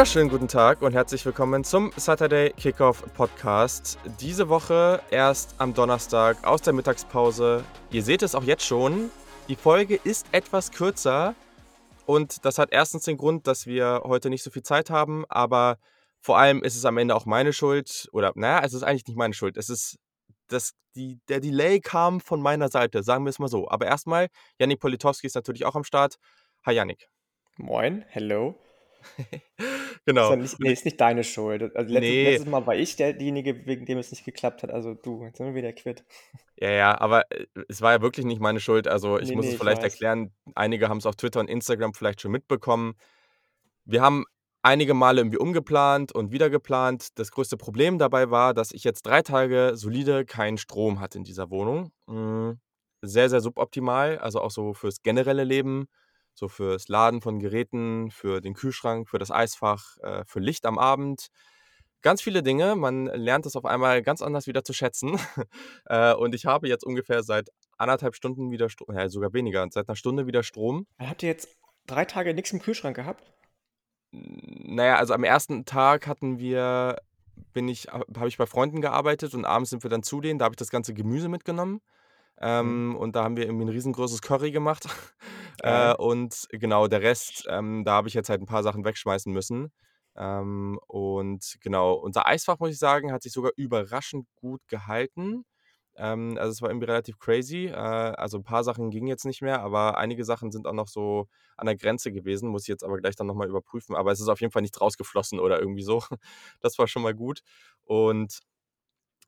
Wunderschönen guten Tag und herzlich willkommen zum Saturday Kickoff Podcast. Diese Woche erst am Donnerstag aus der Mittagspause. Ihr seht es auch jetzt schon. Die Folge ist etwas kürzer und das hat erstens den Grund, dass wir heute nicht so viel Zeit haben, aber vor allem ist es am Ende auch meine Schuld. Oder, naja, es ist eigentlich nicht meine Schuld. Es ist, das, die, der Delay kam von meiner Seite, sagen wir es mal so. Aber erstmal, Yannick Politowski ist natürlich auch am Start. Hi Yannick. Moin, hello. genau. Ist, nicht, nee, ist nicht deine Schuld. Also letztes, nee. letztes Mal war ich derjenige, wegen dem es nicht geklappt hat. Also du, jetzt sind wir wieder quitt. Ja, ja, aber äh, es war ja wirklich nicht meine Schuld. Also ich nee, muss es vielleicht erklären. Einige haben es auf Twitter und Instagram vielleicht schon mitbekommen. Wir haben einige Male irgendwie umgeplant und wieder geplant. Das größte Problem dabei war, dass ich jetzt drei Tage solide keinen Strom hatte in dieser Wohnung. Hm, sehr, sehr suboptimal. Also auch so fürs generelle Leben so fürs Laden von Geräten, für den Kühlschrank, für das Eisfach, äh, für Licht am Abend. Ganz viele Dinge. Man lernt es auf einmal ganz anders wieder zu schätzen. äh, und ich habe jetzt ungefähr seit anderthalb Stunden wieder Strom, ja, sogar weniger, seit einer Stunde wieder Strom. Habt ihr jetzt drei Tage nichts im Kühlschrank gehabt? Naja, also am ersten Tag hatten wir, bin ich, habe ich bei Freunden gearbeitet und abends sind wir dann zu denen, da habe ich das ganze Gemüse mitgenommen. Mhm. Ähm, und da haben wir irgendwie ein riesengroßes Curry gemacht. Äh, und genau, der Rest, ähm, da habe ich jetzt halt ein paar Sachen wegschmeißen müssen. Ähm, und genau, unser Eisfach, muss ich sagen, hat sich sogar überraschend gut gehalten. Ähm, also es war irgendwie relativ crazy. Äh, also ein paar Sachen gingen jetzt nicht mehr, aber einige Sachen sind auch noch so an der Grenze gewesen, muss ich jetzt aber gleich dann nochmal überprüfen. Aber es ist auf jeden Fall nicht rausgeflossen oder irgendwie so. Das war schon mal gut. Und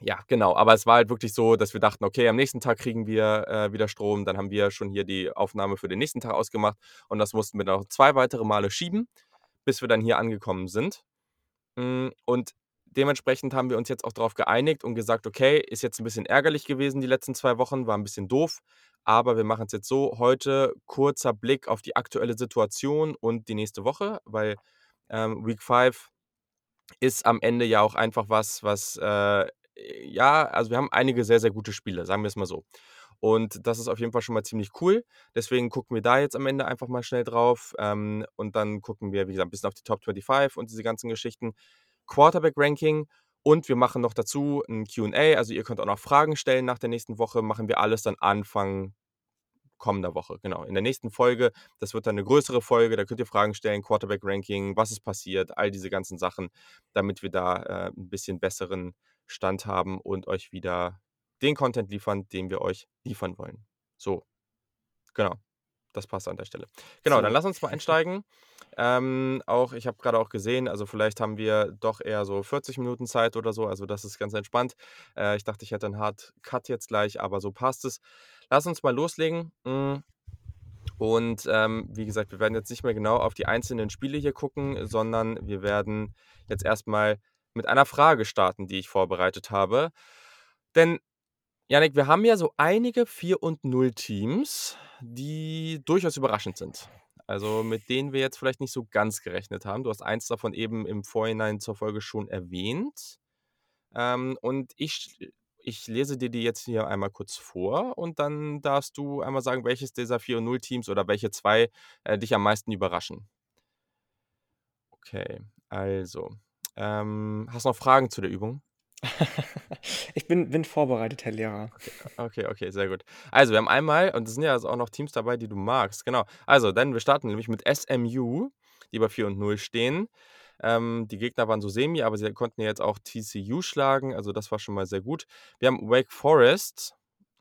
ja, genau. Aber es war halt wirklich so, dass wir dachten, okay, am nächsten Tag kriegen wir äh, wieder Strom. Dann haben wir schon hier die Aufnahme für den nächsten Tag ausgemacht. Und das mussten wir noch zwei weitere Male schieben, bis wir dann hier angekommen sind. Mm, und dementsprechend haben wir uns jetzt auch darauf geeinigt und gesagt, okay, ist jetzt ein bisschen ärgerlich gewesen die letzten zwei Wochen, war ein bisschen doof. Aber wir machen es jetzt so, heute kurzer Blick auf die aktuelle Situation und die nächste Woche, weil ähm, Week 5 ist am Ende ja auch einfach was, was äh, ja, also wir haben einige sehr, sehr gute Spiele, sagen wir es mal so. Und das ist auf jeden Fall schon mal ziemlich cool. Deswegen gucken wir da jetzt am Ende einfach mal schnell drauf. Ähm, und dann gucken wir, wie gesagt, ein bisschen auf die Top 25 und diese ganzen Geschichten. Quarterback-Ranking. Und wir machen noch dazu ein QA. Also ihr könnt auch noch Fragen stellen nach der nächsten Woche. Machen wir alles dann Anfang kommender Woche. Genau. In der nächsten Folge, das wird dann eine größere Folge, da könnt ihr Fragen stellen, Quarterback-Ranking, was ist passiert, all diese ganzen Sachen, damit wir da äh, ein bisschen besseren Stand haben und euch wieder den Content liefern, den wir euch liefern wollen. So, genau. Das passt an der Stelle. Genau, dann lass uns mal einsteigen. Ähm, auch, ich habe gerade auch gesehen, also vielleicht haben wir doch eher so 40 Minuten Zeit oder so, also das ist ganz entspannt. Äh, ich dachte, ich hätte einen Hard Cut jetzt gleich, aber so passt es. Lass uns mal loslegen. Mm. Und ähm, wie gesagt, wir werden jetzt nicht mehr genau auf die einzelnen Spiele hier gucken, sondern wir werden jetzt erstmal mit einer Frage starten, die ich vorbereitet habe. Denn, Janik, wir haben ja so einige 4 und 0 Teams, die durchaus überraschend sind. Also mit denen wir jetzt vielleicht nicht so ganz gerechnet haben. Du hast eins davon eben im Vorhinein zur Folge schon erwähnt. Ähm, und ich, ich lese dir die jetzt hier einmal kurz vor und dann darfst du einmal sagen, welches dieser 4 und 0 Teams oder welche zwei äh, dich am meisten überraschen. Okay, also ähm, hast du noch Fragen zu der Übung? Ich bin bin vorbereitet, Herr Lehrer. Okay, okay, sehr gut. Also, wir haben einmal und es sind ja also auch noch Teams dabei, die du magst. Genau. Also, dann wir starten nämlich mit SMU, die bei 4 und 0 stehen. Ähm, die Gegner waren so semi, aber sie konnten ja jetzt auch TCU schlagen, also das war schon mal sehr gut. Wir haben Wake Forest,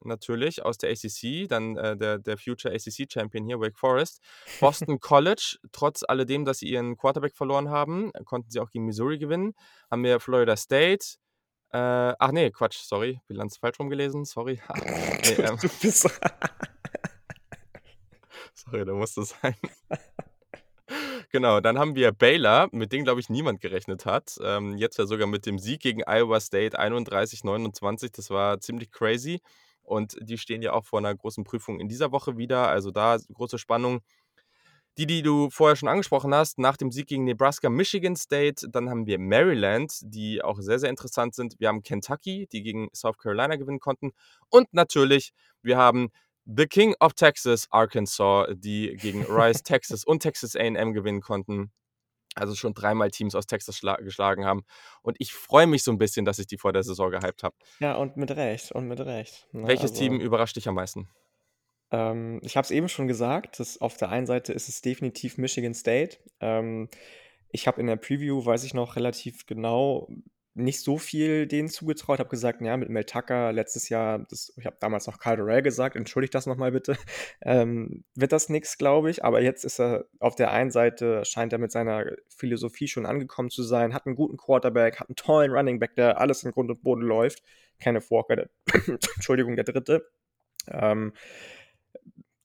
natürlich aus der ACC, dann äh, der, der Future ACC Champion hier, Wake Forest. Boston College, trotz alledem, dass sie ihren Quarterback verloren haben, konnten sie auch gegen Missouri gewinnen. Haben wir Florida State. Äh, ach nee, Quatsch, sorry, Bilanz falsch rumgelesen, sorry. nee, ähm, du bist sorry, da musste sein. Genau, dann haben wir Baylor, mit dem, glaube ich, niemand gerechnet hat. Ähm, jetzt ja sogar mit dem Sieg gegen Iowa State 31-29. Das war ziemlich crazy. Und die stehen ja auch vor einer großen Prüfung in dieser Woche wieder. Also da große Spannung. Die, die du vorher schon angesprochen hast, nach dem Sieg gegen Nebraska, Michigan State, dann haben wir Maryland, die auch sehr, sehr interessant sind. Wir haben Kentucky, die gegen South Carolina gewinnen konnten. Und natürlich, wir haben The King of Texas, Arkansas, die gegen Rice, Texas und Texas AM gewinnen konnten. Also schon dreimal Teams aus Texas geschlagen haben. Und ich freue mich so ein bisschen, dass ich die vor der Saison gehypt habe. Ja, und mit Recht, und mit Recht. Ne? Welches also, Team überrascht dich am meisten? Ähm, ich habe es eben schon gesagt, dass auf der einen Seite ist es definitiv Michigan State. Ähm, ich habe in der Preview, weiß ich noch relativ genau, nicht so viel denen zugetraut. Habe gesagt, ja, mit Mel Tucker letztes Jahr, das, ich habe damals noch Kyle Durrell gesagt, entschuldigt das nochmal bitte, ähm, wird das nichts, glaube ich. Aber jetzt ist er auf der einen Seite, scheint er mit seiner Philosophie schon angekommen zu sein, hat einen guten Quarterback, hat einen tollen Running Back, der alles in Grund und Boden läuft. Kenneth Walker, der, Entschuldigung, der dritte. Ähm,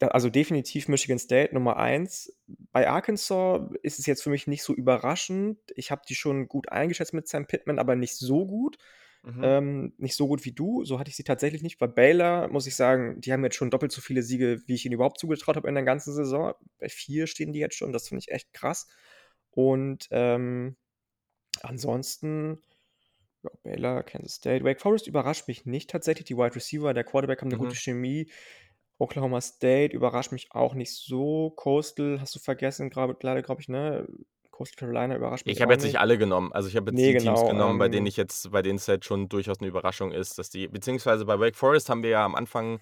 also definitiv Michigan State Nummer eins. Bei Arkansas ist es jetzt für mich nicht so überraschend. Ich habe die schon gut eingeschätzt mit Sam Pittman, aber nicht so gut. Mhm. Ähm, nicht so gut wie du. So hatte ich sie tatsächlich nicht. Bei Baylor muss ich sagen, die haben jetzt schon doppelt so viele Siege, wie ich ihnen überhaupt zugetraut habe in der ganzen Saison. Bei vier stehen die jetzt schon. Das finde ich echt krass. Und ähm, ansonsten, ja, Baylor, Kansas State, Wake Forest überrascht mich nicht tatsächlich. Die Wide Receiver, der Quarterback haben eine mhm. gute Chemie. Oklahoma State überrascht mich auch nicht so. Coastal hast du vergessen, gerade, glaube ich, ne? Coastal Carolina überrascht mich Ich habe jetzt nicht alle genommen. Also ich habe jetzt nee, die genau, Teams genommen, bei denen ähm ich jetzt, bei denen es halt schon durchaus eine Überraschung ist, dass die, beziehungsweise bei Wake Forest haben wir ja am Anfang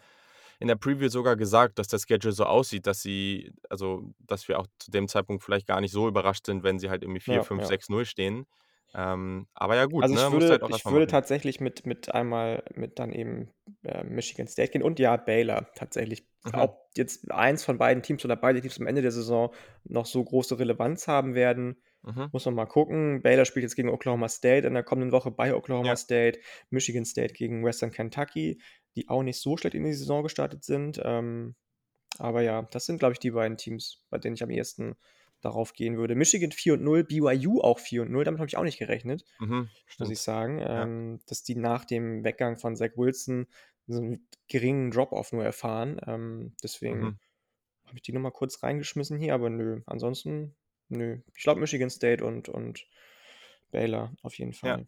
in der Preview sogar gesagt, dass der Schedule so aussieht, dass sie, also dass wir auch zu dem Zeitpunkt vielleicht gar nicht so überrascht sind, wenn sie halt irgendwie 4, ja, 5, ja. 6, 0 stehen. Ähm, aber ja, gut. Also, ich ne? würde, halt ich würde tatsächlich mit, mit einmal mit dann eben äh, Michigan State gehen und ja, Baylor tatsächlich. Mhm. Ob jetzt eins von beiden Teams oder beide Teams am Ende der Saison noch so große Relevanz haben werden, mhm. muss man mal gucken. Baylor spielt jetzt gegen Oklahoma State in der kommenden Woche bei Oklahoma ja. State, Michigan State gegen Western Kentucky, die auch nicht so schlecht in die Saison gestartet sind. Ähm, aber ja, das sind, glaube ich, die beiden Teams, bei denen ich am ehesten darauf gehen würde. Michigan 4 und 0, BYU auch 4 und 0, damit habe ich auch nicht gerechnet, mhm, muss ich sagen. Ja. Ähm, dass die nach dem Weggang von Zach Wilson so einen geringen Drop-Off nur erfahren. Ähm, deswegen mhm. habe ich die nochmal kurz reingeschmissen hier, aber nö. Ansonsten, nö. Ich glaube Michigan State und, und Baylor auf jeden Fall. Ja.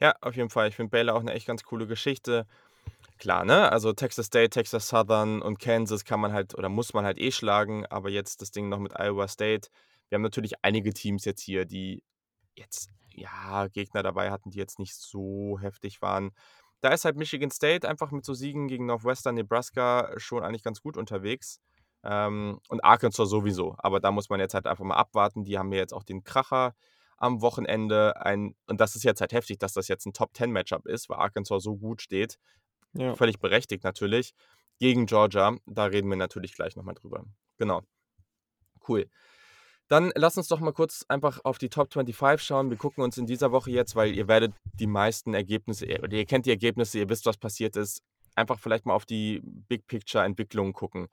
Ja, auf jeden Fall. Ich finde Baylor auch eine echt ganz coole Geschichte. Klar, ne? Also Texas State, Texas Southern und Kansas kann man halt oder muss man halt eh schlagen, aber jetzt das Ding noch mit Iowa State. Wir haben natürlich einige Teams jetzt hier, die jetzt, ja, Gegner dabei hatten, die jetzt nicht so heftig waren. Da ist halt Michigan State einfach mit so Siegen gegen Northwestern, Nebraska schon eigentlich ganz gut unterwegs. Ähm, und Arkansas sowieso. Aber da muss man jetzt halt einfach mal abwarten. Die haben ja jetzt auch den Kracher am Wochenende. Ein, und das ist jetzt halt heftig, dass das jetzt ein Top-10-Matchup ist, weil Arkansas so gut steht. Ja. Völlig berechtigt natürlich. Gegen Georgia, da reden wir natürlich gleich nochmal drüber. Genau. Cool. Dann lass uns doch mal kurz einfach auf die Top 25 schauen. Wir gucken uns in dieser Woche jetzt, weil ihr werdet die meisten Ergebnisse, oder ihr kennt die Ergebnisse, ihr wisst, was passiert ist, einfach vielleicht mal auf die Big Picture Entwicklungen gucken.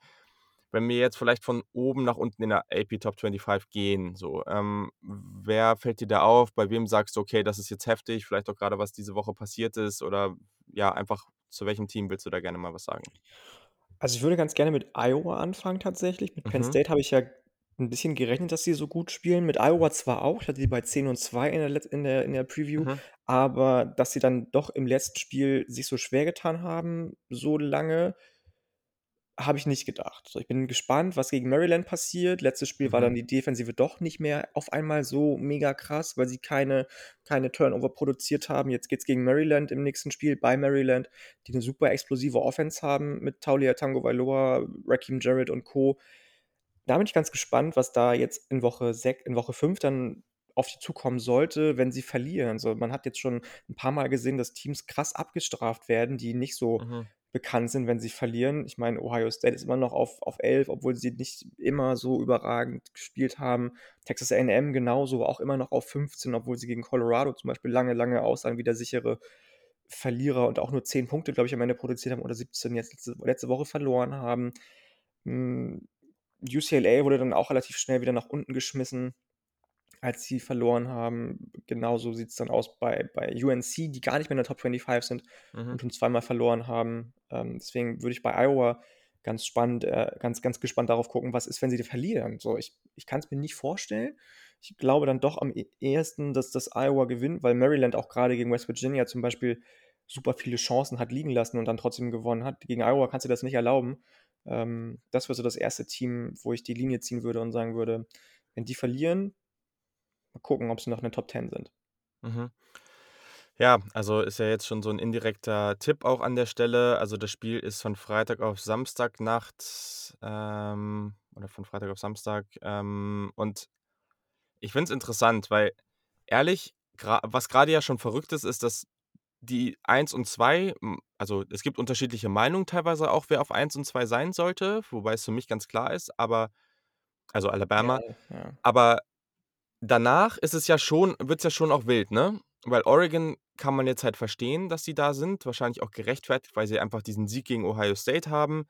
Wenn wir jetzt vielleicht von oben nach unten in der AP Top 25 gehen, so, ähm, wer fällt dir da auf? Bei wem sagst du, okay, das ist jetzt heftig, vielleicht auch gerade, was diese Woche passiert ist, oder ja, einfach zu welchem Team willst du da gerne mal was sagen? Also, ich würde ganz gerne mit Iowa anfangen tatsächlich. Mit Penn mhm. State habe ich ja ein bisschen gerechnet, dass sie so gut spielen. Mit Iowa zwar auch, ich hatte die bei 10 und 2 in der in der in der Preview, Mhm. aber dass sie dann doch im letzten Spiel sich so schwer getan haben, so lange habe ich nicht gedacht. So, ich bin gespannt, was gegen Maryland passiert. Letztes Spiel war dann mhm. die Defensive doch nicht mehr auf einmal so mega krass, weil sie keine, keine Turnover produziert haben. Jetzt geht es gegen Maryland im nächsten Spiel bei Maryland, die eine super explosive Offense haben mit Taulia Tango Vailoa, Rakim Jarrett und Co. Da bin ich ganz gespannt, was da jetzt in Woche 6, in Woche 5 dann auf die zukommen sollte, wenn sie verlieren. So, man hat jetzt schon ein paar Mal gesehen, dass Teams krass abgestraft werden, die nicht so mhm bekannt sind, wenn sie verlieren. Ich meine, Ohio State ist immer noch auf, auf 11, obwohl sie nicht immer so überragend gespielt haben. Texas AM genauso, auch immer noch auf 15, obwohl sie gegen Colorado zum Beispiel lange, lange aussahen wie der sichere Verlierer und auch nur 10 Punkte, glaube ich, am Ende produziert haben oder 17 jetzt letzte, letzte Woche verloren haben. Hm, UCLA wurde dann auch relativ schnell wieder nach unten geschmissen als sie verloren haben. Genauso sieht es dann aus bei, bei UNC, die gar nicht mehr in der Top 25 sind mhm. und schon zweimal verloren haben. Ähm, deswegen würde ich bei Iowa ganz spannend, äh, ganz, ganz gespannt darauf gucken, was ist, wenn sie die verlieren. So, ich, ich kann es mir nicht vorstellen. Ich glaube dann doch am e-, ehesten, dass das Iowa gewinnt, weil Maryland auch gerade gegen West Virginia zum Beispiel super viele Chancen hat liegen lassen und dann trotzdem gewonnen hat. Gegen Iowa kannst du das nicht erlauben. Ähm, das wäre so das erste Team, wo ich die Linie ziehen würde und sagen würde, wenn die verlieren, Mal gucken, ob sie noch in den Top 10 sind. Mhm. Ja, also ist ja jetzt schon so ein indirekter Tipp auch an der Stelle. Also, das Spiel ist von Freitag auf Samstagnacht, ähm oder von Freitag auf Samstag, ähm, und ich finde es interessant, weil ehrlich, was gerade ja schon verrückt ist, ist, dass die 1 und 2 hm, also, es gibt unterschiedliche Meinungen teilweise auch, wer auf 1 und 2 sein sollte, wobei es für mich ganz klar ist, aber also Ja, Alabama. ja. Aber danach ist es ja schon wird's ja schon auch wild, ne? Weil Oregon kann man jetzt halt verstehen, dass sie da sind, wahrscheinlich auch gerechtfertigt, weil sie einfach diesen Sieg gegen Ohio State haben.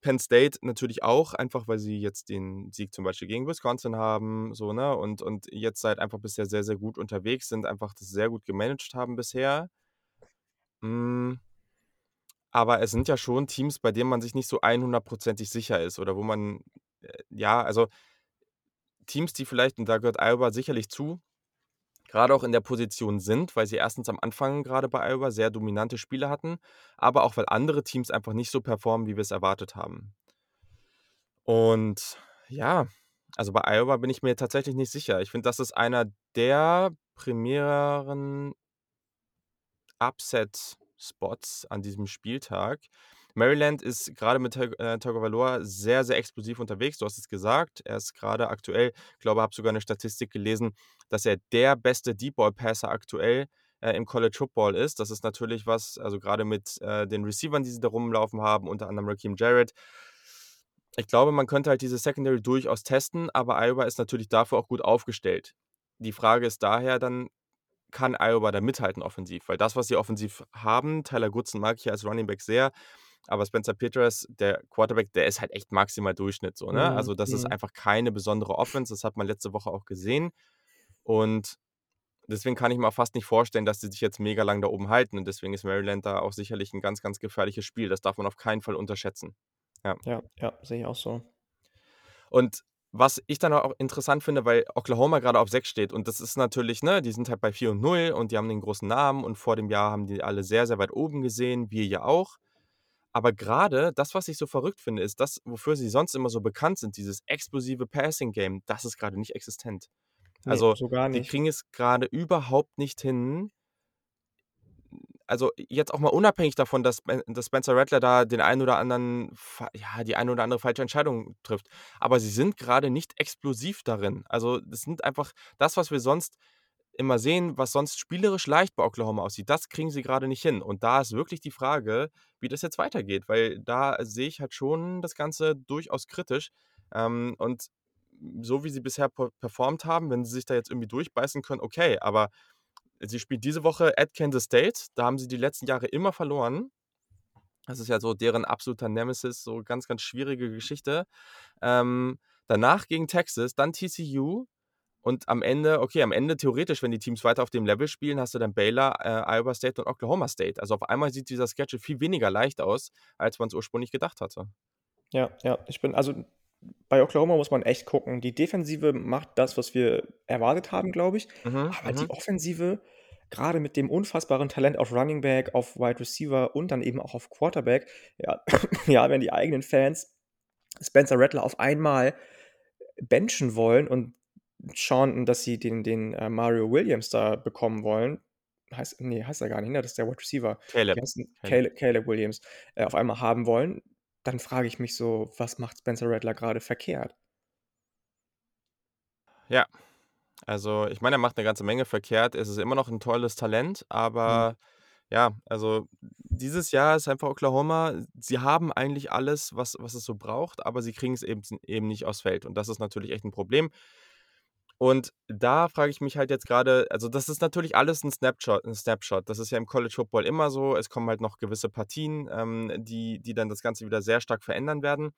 Penn State natürlich auch, einfach weil sie jetzt den Sieg zum Beispiel gegen Wisconsin haben, so, ne? Und und jetzt halt einfach bisher sehr, sehr gut unterwegs sind, einfach das sehr gut gemanagt haben bisher. Hm, aber es sind ja schon Teams, bei denen man sich nicht so 100% sicher ist oder wo man, äh, ja, also Teams, die vielleicht und da gehört Iowa sicherlich zu, gerade auch in der Position sind, weil sie erstens am Anfang gerade bei Iowa sehr dominante Spiele hatten, aber auch weil andere Teams einfach nicht so performen, wie wir es erwartet haben. Und ja, also bei Iowa bin ich mir tatsächlich nicht sicher. Ich finde, das ist einer der primären Upset-Spots an diesem Spieltag. Maryland ist gerade mit äh, Tagovailoa sehr, sehr explosiv unterwegs. Du hast es gesagt. Er ist gerade aktuell ich glaube, habe sogar eine Statistik gelesen, dass er der beste Deep Ball Passer aktuell, äh, im College Football ist. Das ist natürlich was also gerade mit, äh, den Receivern, die sie da rumlaufen haben, unter anderem Raheem Jarrett. Ich glaube, man könnte halt diese Secondary durchaus testen, aber Iowa ist natürlich dafür auch gut aufgestellt. Die Frage ist daher dann, kann Iowa da mithalten offensiv? Weil das, was sie offensiv haben Tyler Goodson mag ich ja als Running Back sehr, aber Spencer Petras, der Quarterback, der ist halt echt maximal Durchschnitt so, ne? Mhm, Also, das ist mhm. einfach keine besondere Offense. Das hat man letzte Woche auch gesehen. Und deswegen kann ich mir auch fast nicht vorstellen, dass die sich jetzt mega lang da oben halten. Und deswegen ist Maryland da auch sicherlich ein ganz, ganz gefährliches Spiel. Das darf man auf keinen Fall unterschätzen. Ja. Ja, ja, sehe ich auch so. Und was ich dann auch interessant finde, weil Oklahoma gerade auf 6 steht und das ist natürlich, ne, die sind halt bei 4 und 0 und die haben den großen Namen und vor dem Jahr haben die alle sehr, sehr weit oben gesehen, wir ja auch. Aber gerade das, was ich so verrückt finde, ist das, wofür sie sonst immer so bekannt sind, dieses explosive Passing Game, das ist gerade nicht existent. Ne, Also, so die kriegen es gerade überhaupt nicht hin also, jetzt auch mal unabhängig davon, dass dass Spencer Rattler da den einen oder anderen ja, die eine oder andere falsche Entscheidung trifft. Aber sie sind gerade nicht explosiv darin. Also, das sind einfach das, was wir sonst immer sehen, was sonst spielerisch leicht bei Oklahoma aussieht, das kriegen sie gerade nicht hin. Und da ist wirklich die Frage, wie das jetzt weitergeht, weil da sehe ich halt schon das Ganze durchaus kritisch. Ähm, und so wie sie bisher per performt haben, wenn sie sich da jetzt irgendwie durchbeißen können, okay, aber Sie spielt diese Woche at Kansas State. Da haben sie die letzten Jahre immer verloren. Das ist ja so deren absoluter Nemesis, so ganz, ganz schwierige Geschichte. Ähm, danach gegen Texas, dann TCU und am Ende, okay, am Ende theoretisch, wenn die Teams weiter auf dem Level spielen, hast du dann Baylor, äh, Iowa State und Oklahoma State. Also auf einmal sieht dieser Schedule viel weniger leicht aus, als man es ursprünglich gedacht hatte. Ja, ja, ich bin also bei Oklahoma muss man echt gucken. Die Defensive macht das, was wir erwartet haben, glaube ich. Mhm, Aber die mhm. Offensive, gerade mit dem unfassbaren Talent auf Running Back, auf Wide Receiver und dann eben auch auf Quarterback, ja, ja, wenn die eigenen Fans Spencer Rattler auf einmal benchen wollen und schauen, dass sie den, den äh, Mario Williams da bekommen wollen, heißt, nee, heißt er gar nicht, ne? Das ist der Wide Receiver. Caleb. Caleb. Caleb, Williams, äh, auf einmal haben wollen, dann frage ich mich so, was macht Spencer Rattler gerade verkehrt? Ja, also ich meine, er macht eine ganze Menge verkehrt. Es ist immer noch ein tolles Talent, Mhm. aber ja, also dieses Jahr ist einfach Oklahoma sie haben eigentlich alles, was was es so braucht, aber sie kriegen's eben eben nicht aufs Feld und das ist natürlich echt 'n Problem. Und da frage ich mich halt jetzt grade also das ist natürlich alles 'n Snapshot 'n Snapshot. Das ist ja im College Football immer so. Es kommen halt noch gewisse Partien, ähm, die die dann das Ganze wieder sehr stark verändern werden.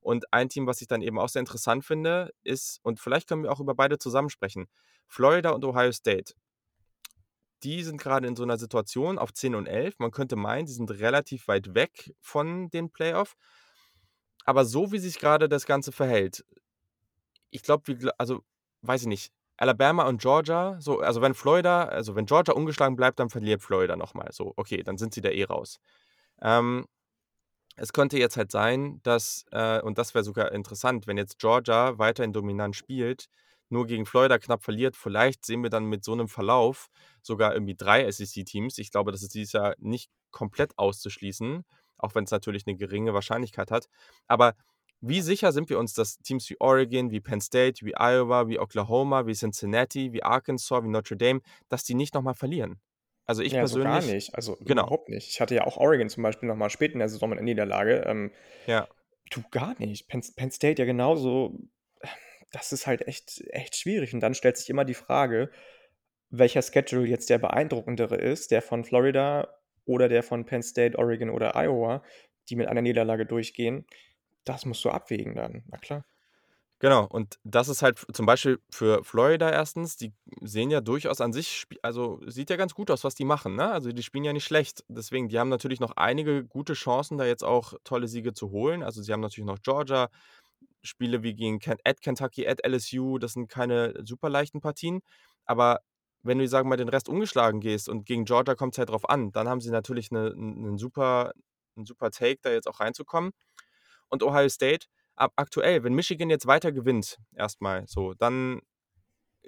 Und ein Team, was ich dann eben auch sehr interessant finde, ist und vielleicht können wir auch über beide zusammen sprechen, Florida und Ohio State. Die sind grade in so 'ner Situation auf 10 und 11. Man könnte meinen, die sind relativ weit weg von den Playoff. Aber so wie sich grade das Ganze verhält ich glaube, also, weiß ich nicht, Alabama und Georgia, so also wenn Florida also wenn Georgia ungeschlagen bleibt, dann verliert Florida noch mal so. Okay, dann sind sie da eh raus. Ähm, es könnte jetzt halt sein, dass äh, und das wäre sogar interessant, wenn jetzt Georgia weiterhin dominant spielt, nur gegen Florida knapp verliert. Vielleicht sehen wir dann mit so einem Verlauf sogar irgendwie drei SEC-Teams. Ich glaube, das ist dieses Jahr nicht komplett auszuschließen, auch wenn es natürlich eine geringe Wahrscheinlichkeit hat. Aber wie sicher sind wir uns, dass Teams wie Oregon, wie Penn State, wie Iowa, wie Oklahoma, wie Cincinnati, wie Arkansas, wie Notre Dame, dass die nicht nochmal verlieren? Also ich Ja, so gar persönlich, nicht. Also genau, überhaupt nicht. Ich hatte ja auch Oregon zum Beispiel nochmal spät in der Saison mit einer Niederlage. Ähm, ja. du gar nicht. Penn, Penn State ja genauso. Das ist halt echt, echt schwierig. Und dann stellt sich immer die Frage, welcher Schedule jetzt der beeindruckendere ist, der von Florida oder der von Penn State, Oregon oder Iowa, die mit einer Niederlage durchgehen. Das musst du abwägen dann, na klar. Genau, und das ist halt zum Beispiel für Florida erstens, die sehen ja durchaus an sich, also sieht ja ganz gut aus, was die machen, ne? Also die spielen ja nicht schlecht. Deswegen, die haben natürlich noch einige gute Chancen, da jetzt auch tolle Siege zu holen. Also sie haben natürlich noch Georgia, Spiele wie gegen at Kentucky, at LSU, das sind keine super leichten Partien. Aber wenn du, sagen wir mal, den Rest ungeschlagen gehst und gegen Georgia kommt es halt drauf an, dann haben sie natürlich eine, einen super, einen super Take, da jetzt auch reinzukommen. Und Ohio State, ab aktuell, wenn Michigan jetzt weiter gewinnt, erstmal so, dann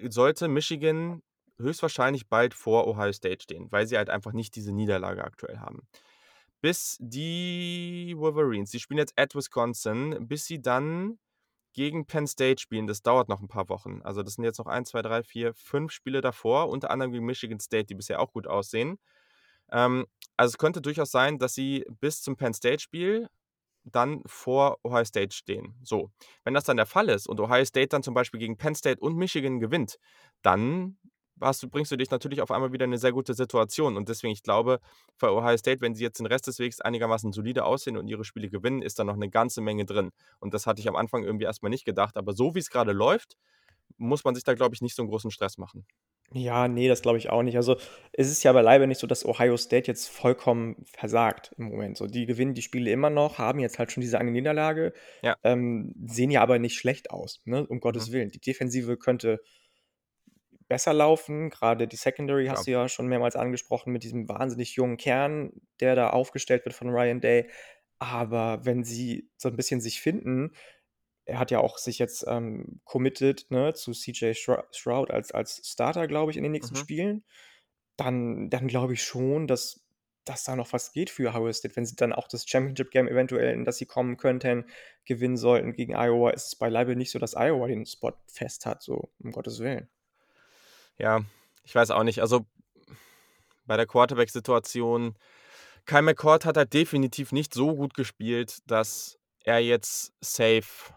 sollte Michigan höchstwahrscheinlich bald vor Ohio State stehen, weil sie halt einfach nicht diese Niederlage aktuell haben. Bis die Wolverines, die spielen jetzt at Wisconsin, bis sie dann gegen Penn State spielen, das dauert noch ein paar Wochen. Also das sind jetzt noch ein, zwei, drei, vier, fünf Spiele davor, unter anderem gegen Michigan State, die bisher auch gut aussehen. Ähm, also es könnte durchaus sein, dass sie bis zum Penn State-Spiel dann vor Ohio State stehen. So, wenn das dann der Fall ist und Ohio State dann zum Beispiel gegen Penn State und Michigan gewinnt, dann hast du, bringst du dich natürlich auf einmal wieder in eine sehr gute Situation. Und deswegen, ich glaube, für Ohio State, wenn sie jetzt den Rest des Wegs einigermaßen solide aussehen und ihre Spiele gewinnen, ist da noch eine ganze Menge drin. Und das hatte ich am Anfang irgendwie erstmal nicht gedacht. Aber so wie es gerade läuft, muss man sich da, glaube ich, nicht so einen großen Stress machen. Ja, nee, das glaube ich auch nicht. Also, es ist ja beileibe nicht so, dass Ohio State jetzt vollkommen versagt im Moment. So, die gewinnen die Spiele immer noch, haben jetzt halt schon diese eine Niederlage, Ja. ähm, sehen ja aber nicht schlecht aus, ne? Um Gottes Mhm. Willen. Die Defensive könnte besser laufen. Gerade die Secondary hast du Ja. ja schon mehrmals angesprochen mit diesem wahnsinnig jungen Kern, der da aufgestellt wird von Ryan Day. Aber wenn sie so ein bisschen sich finden er hat ja auch sich jetzt, ähm, committed, ne, zu CJ Stroud Stroud als als Starter, glaube ich, in den nächsten Mhm. Spielen. Dann dann glaube ich schon, dass dass da noch was geht für Ohio State, wenn sie dann auch das Championship Game eventuell, in das sie kommen könnten, gewinnen sollten gegen Iowa, ist es beileibe nicht so, dass Iowa den Spot fest hat, so, um Gottes Willen. Ja, ich weiß auch nicht. Also bei der Quarterback-Situation, Kyle McCord hat halt definitiv nicht so gut gespielt, dass er jetzt safe,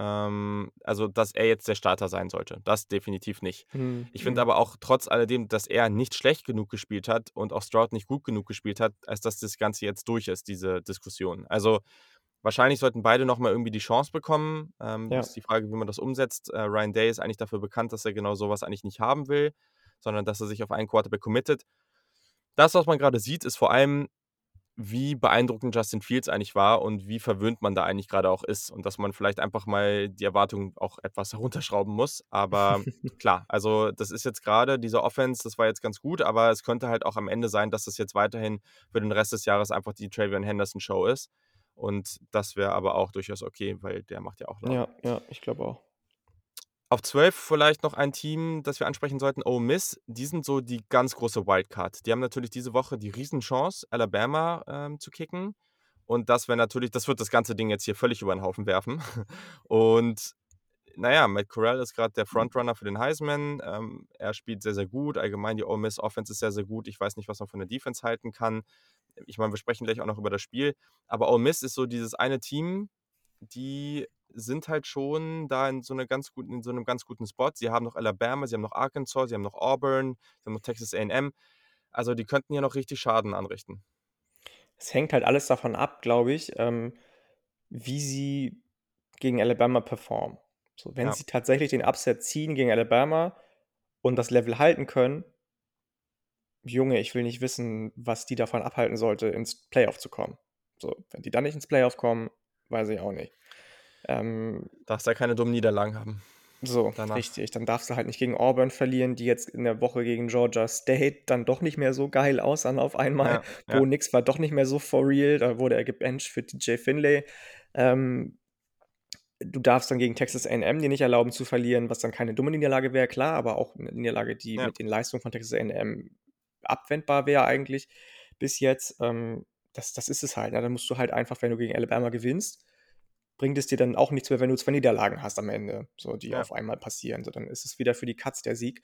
ähm, also dass er jetzt der Starter sein sollte. Das definitiv nicht. Mhm, Ich finde mhm. aber auch trotz alledem, dass er nicht schlecht genug gespielt hat und auch Stroud nicht gut genug gespielt hat, als dass das Ganze jetzt durch ist, diese Diskussion. Also wahrscheinlich sollten beide nochmal irgendwie die Chance bekommen. Ähm, Ja. Ist die Frage, wie man das umsetzt. Äh, Ryan Day ist eigentlich dafür bekannt, dass er genau sowas eigentlich nicht haben will, sondern dass er sich auf einen Quarterback committet. Das, was man gerade sieht, ist vor allem, wie beeindruckend Justin Fields eigentlich war und wie verwöhnt man da eigentlich gerade auch ist und dass man vielleicht einfach mal die Erwartungen auch etwas herunterschrauben muss. Aber klar, also das ist jetzt gerade diese Offense, das war jetzt ganz gut, aber es könnte halt auch am Ende sein, dass das jetzt weiterhin für den Rest des Jahres einfach die Travion Henderson Show ist. Und das wäre aber auch durchaus okay, weil der macht ja auch Laune. Ja, ja, ich glaube auch. Auf 12 vielleicht noch ein Team, das wir ansprechen sollten, Ole Miss. Die sind so die ganz große Wildcard. Die haben natürlich diese Woche die Riesenchance, Alabama ähm, zu kicken. Und das wäre natürlich, das wird das ganze Ding jetzt hier völlig über den Haufen werfen. Und naja, Matt Corral ist gerade der Frontrunner für den Heisman. Ähm, er spielt sehr, sehr gut. Allgemein die Ole Miss Offense ist sehr, sehr gut. Ich weiß nicht, was man von der Defense halten kann. Ich meine, wir sprechen gleich auch noch über das Spiel. Aber Ole Miss ist so dieses eine Team, die sind halt schon da in so, einer ganz guten, in so einem ganz guten Spot. Sie haben noch Alabama, sie haben noch Arkansas, sie haben noch Auburn, sie haben noch Texas AM. Also die könnten hier noch richtig Schaden anrichten. Es hängt halt alles davon ab, glaube ich, ähm, wie sie gegen Alabama performen. So, wenn Ja. sie tatsächlich den Upset ziehen gegen Alabama und das Level halten können, Junge, ich will nicht wissen, was die davon abhalten sollte, ins Playoff zu kommen. So, wenn die dann nicht ins Playoff kommen, weiß ich auch nicht. Ähm, Darfst ja keine dummen Niederlagen haben. so, Danach. richtig. Dann darfst du halt nicht gegen Auburn verlieren, die jetzt in der Woche gegen Georgia State dann doch nicht mehr so geil aussahen auf einmal. Ja, Bo ja. Nix war doch nicht mehr so for real. Da wurde er gebencht für DJ Finlay. Ähm, du darfst dann gegen Texas A&M dir nicht erlauben zu verlieren, was dann keine dumme Niederlage wäre, klar, aber auch 'ne Niederlage, die Ja. mit den Leistungen von Texas A&M abwendbar wäre eigentlich bis jetzt. Ähm, das das ist es halt, ne? Da musst du halt einfach, wenn du gegen Alabama gewinnst, bringt es dir dann auch nichts mehr, wenn du 2 Niederlagen hast am Ende, so, die Ja. auf einmal passieren. So, dann ist es wieder für die Katz der Sieg,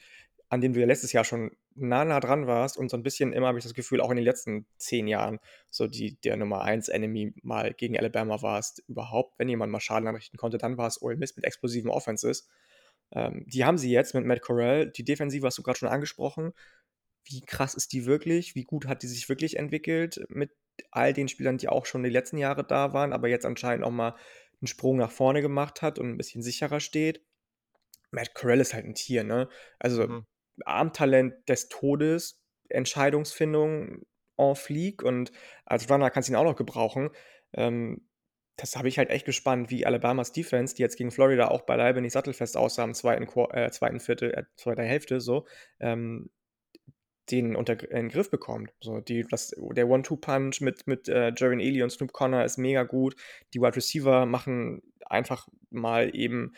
an dem du ja letztes Jahr schon nah, nah dran warst und so 'n bisschen immer habe ich das Gefühl, auch in den letzten 10 Jahren so die der Nummer 1 Enemy mal gegen Alabama warst. Überhaupt, wenn jemand mal Schaden anrichten konnte, dann war es Ole Miss mit explosiven Offenses. Ähm, die haben sie jetzt mit Matt Corral. Die Defensive hast du grad schon angesprochen. Wie krass ist die wirklich? Wie gut hat die sich wirklich entwickelt mit all den Spielern, die auch schon die letzten Jahre da waren, aber jetzt anscheinend auch mal 'n Sprung nach vorne gemacht hat und 'n bisschen sicherer steht? Matt Corral ist halt 'n Tier, ne? Also, Mhm. Armtalent des Todes, Entscheidungsfindung en fleek und als Runner kannst du ihn auch noch gebrauchen. Ähm, das habe ich halt echt gespannt, wie Alabamas Defense, die jetzt gegen Florida auch beileibe nicht sattelfest aussah im 2. Qua äh, 2. Viertel, äh, 2. Hälfte so, ähm, den unter in 'n Griff bekommt. So, die das der One-Two-Punch mit mit, äh, Jerrion Ealy und Snoop Conner ist mega gut. Die Wide Receiver machen einfach mal eben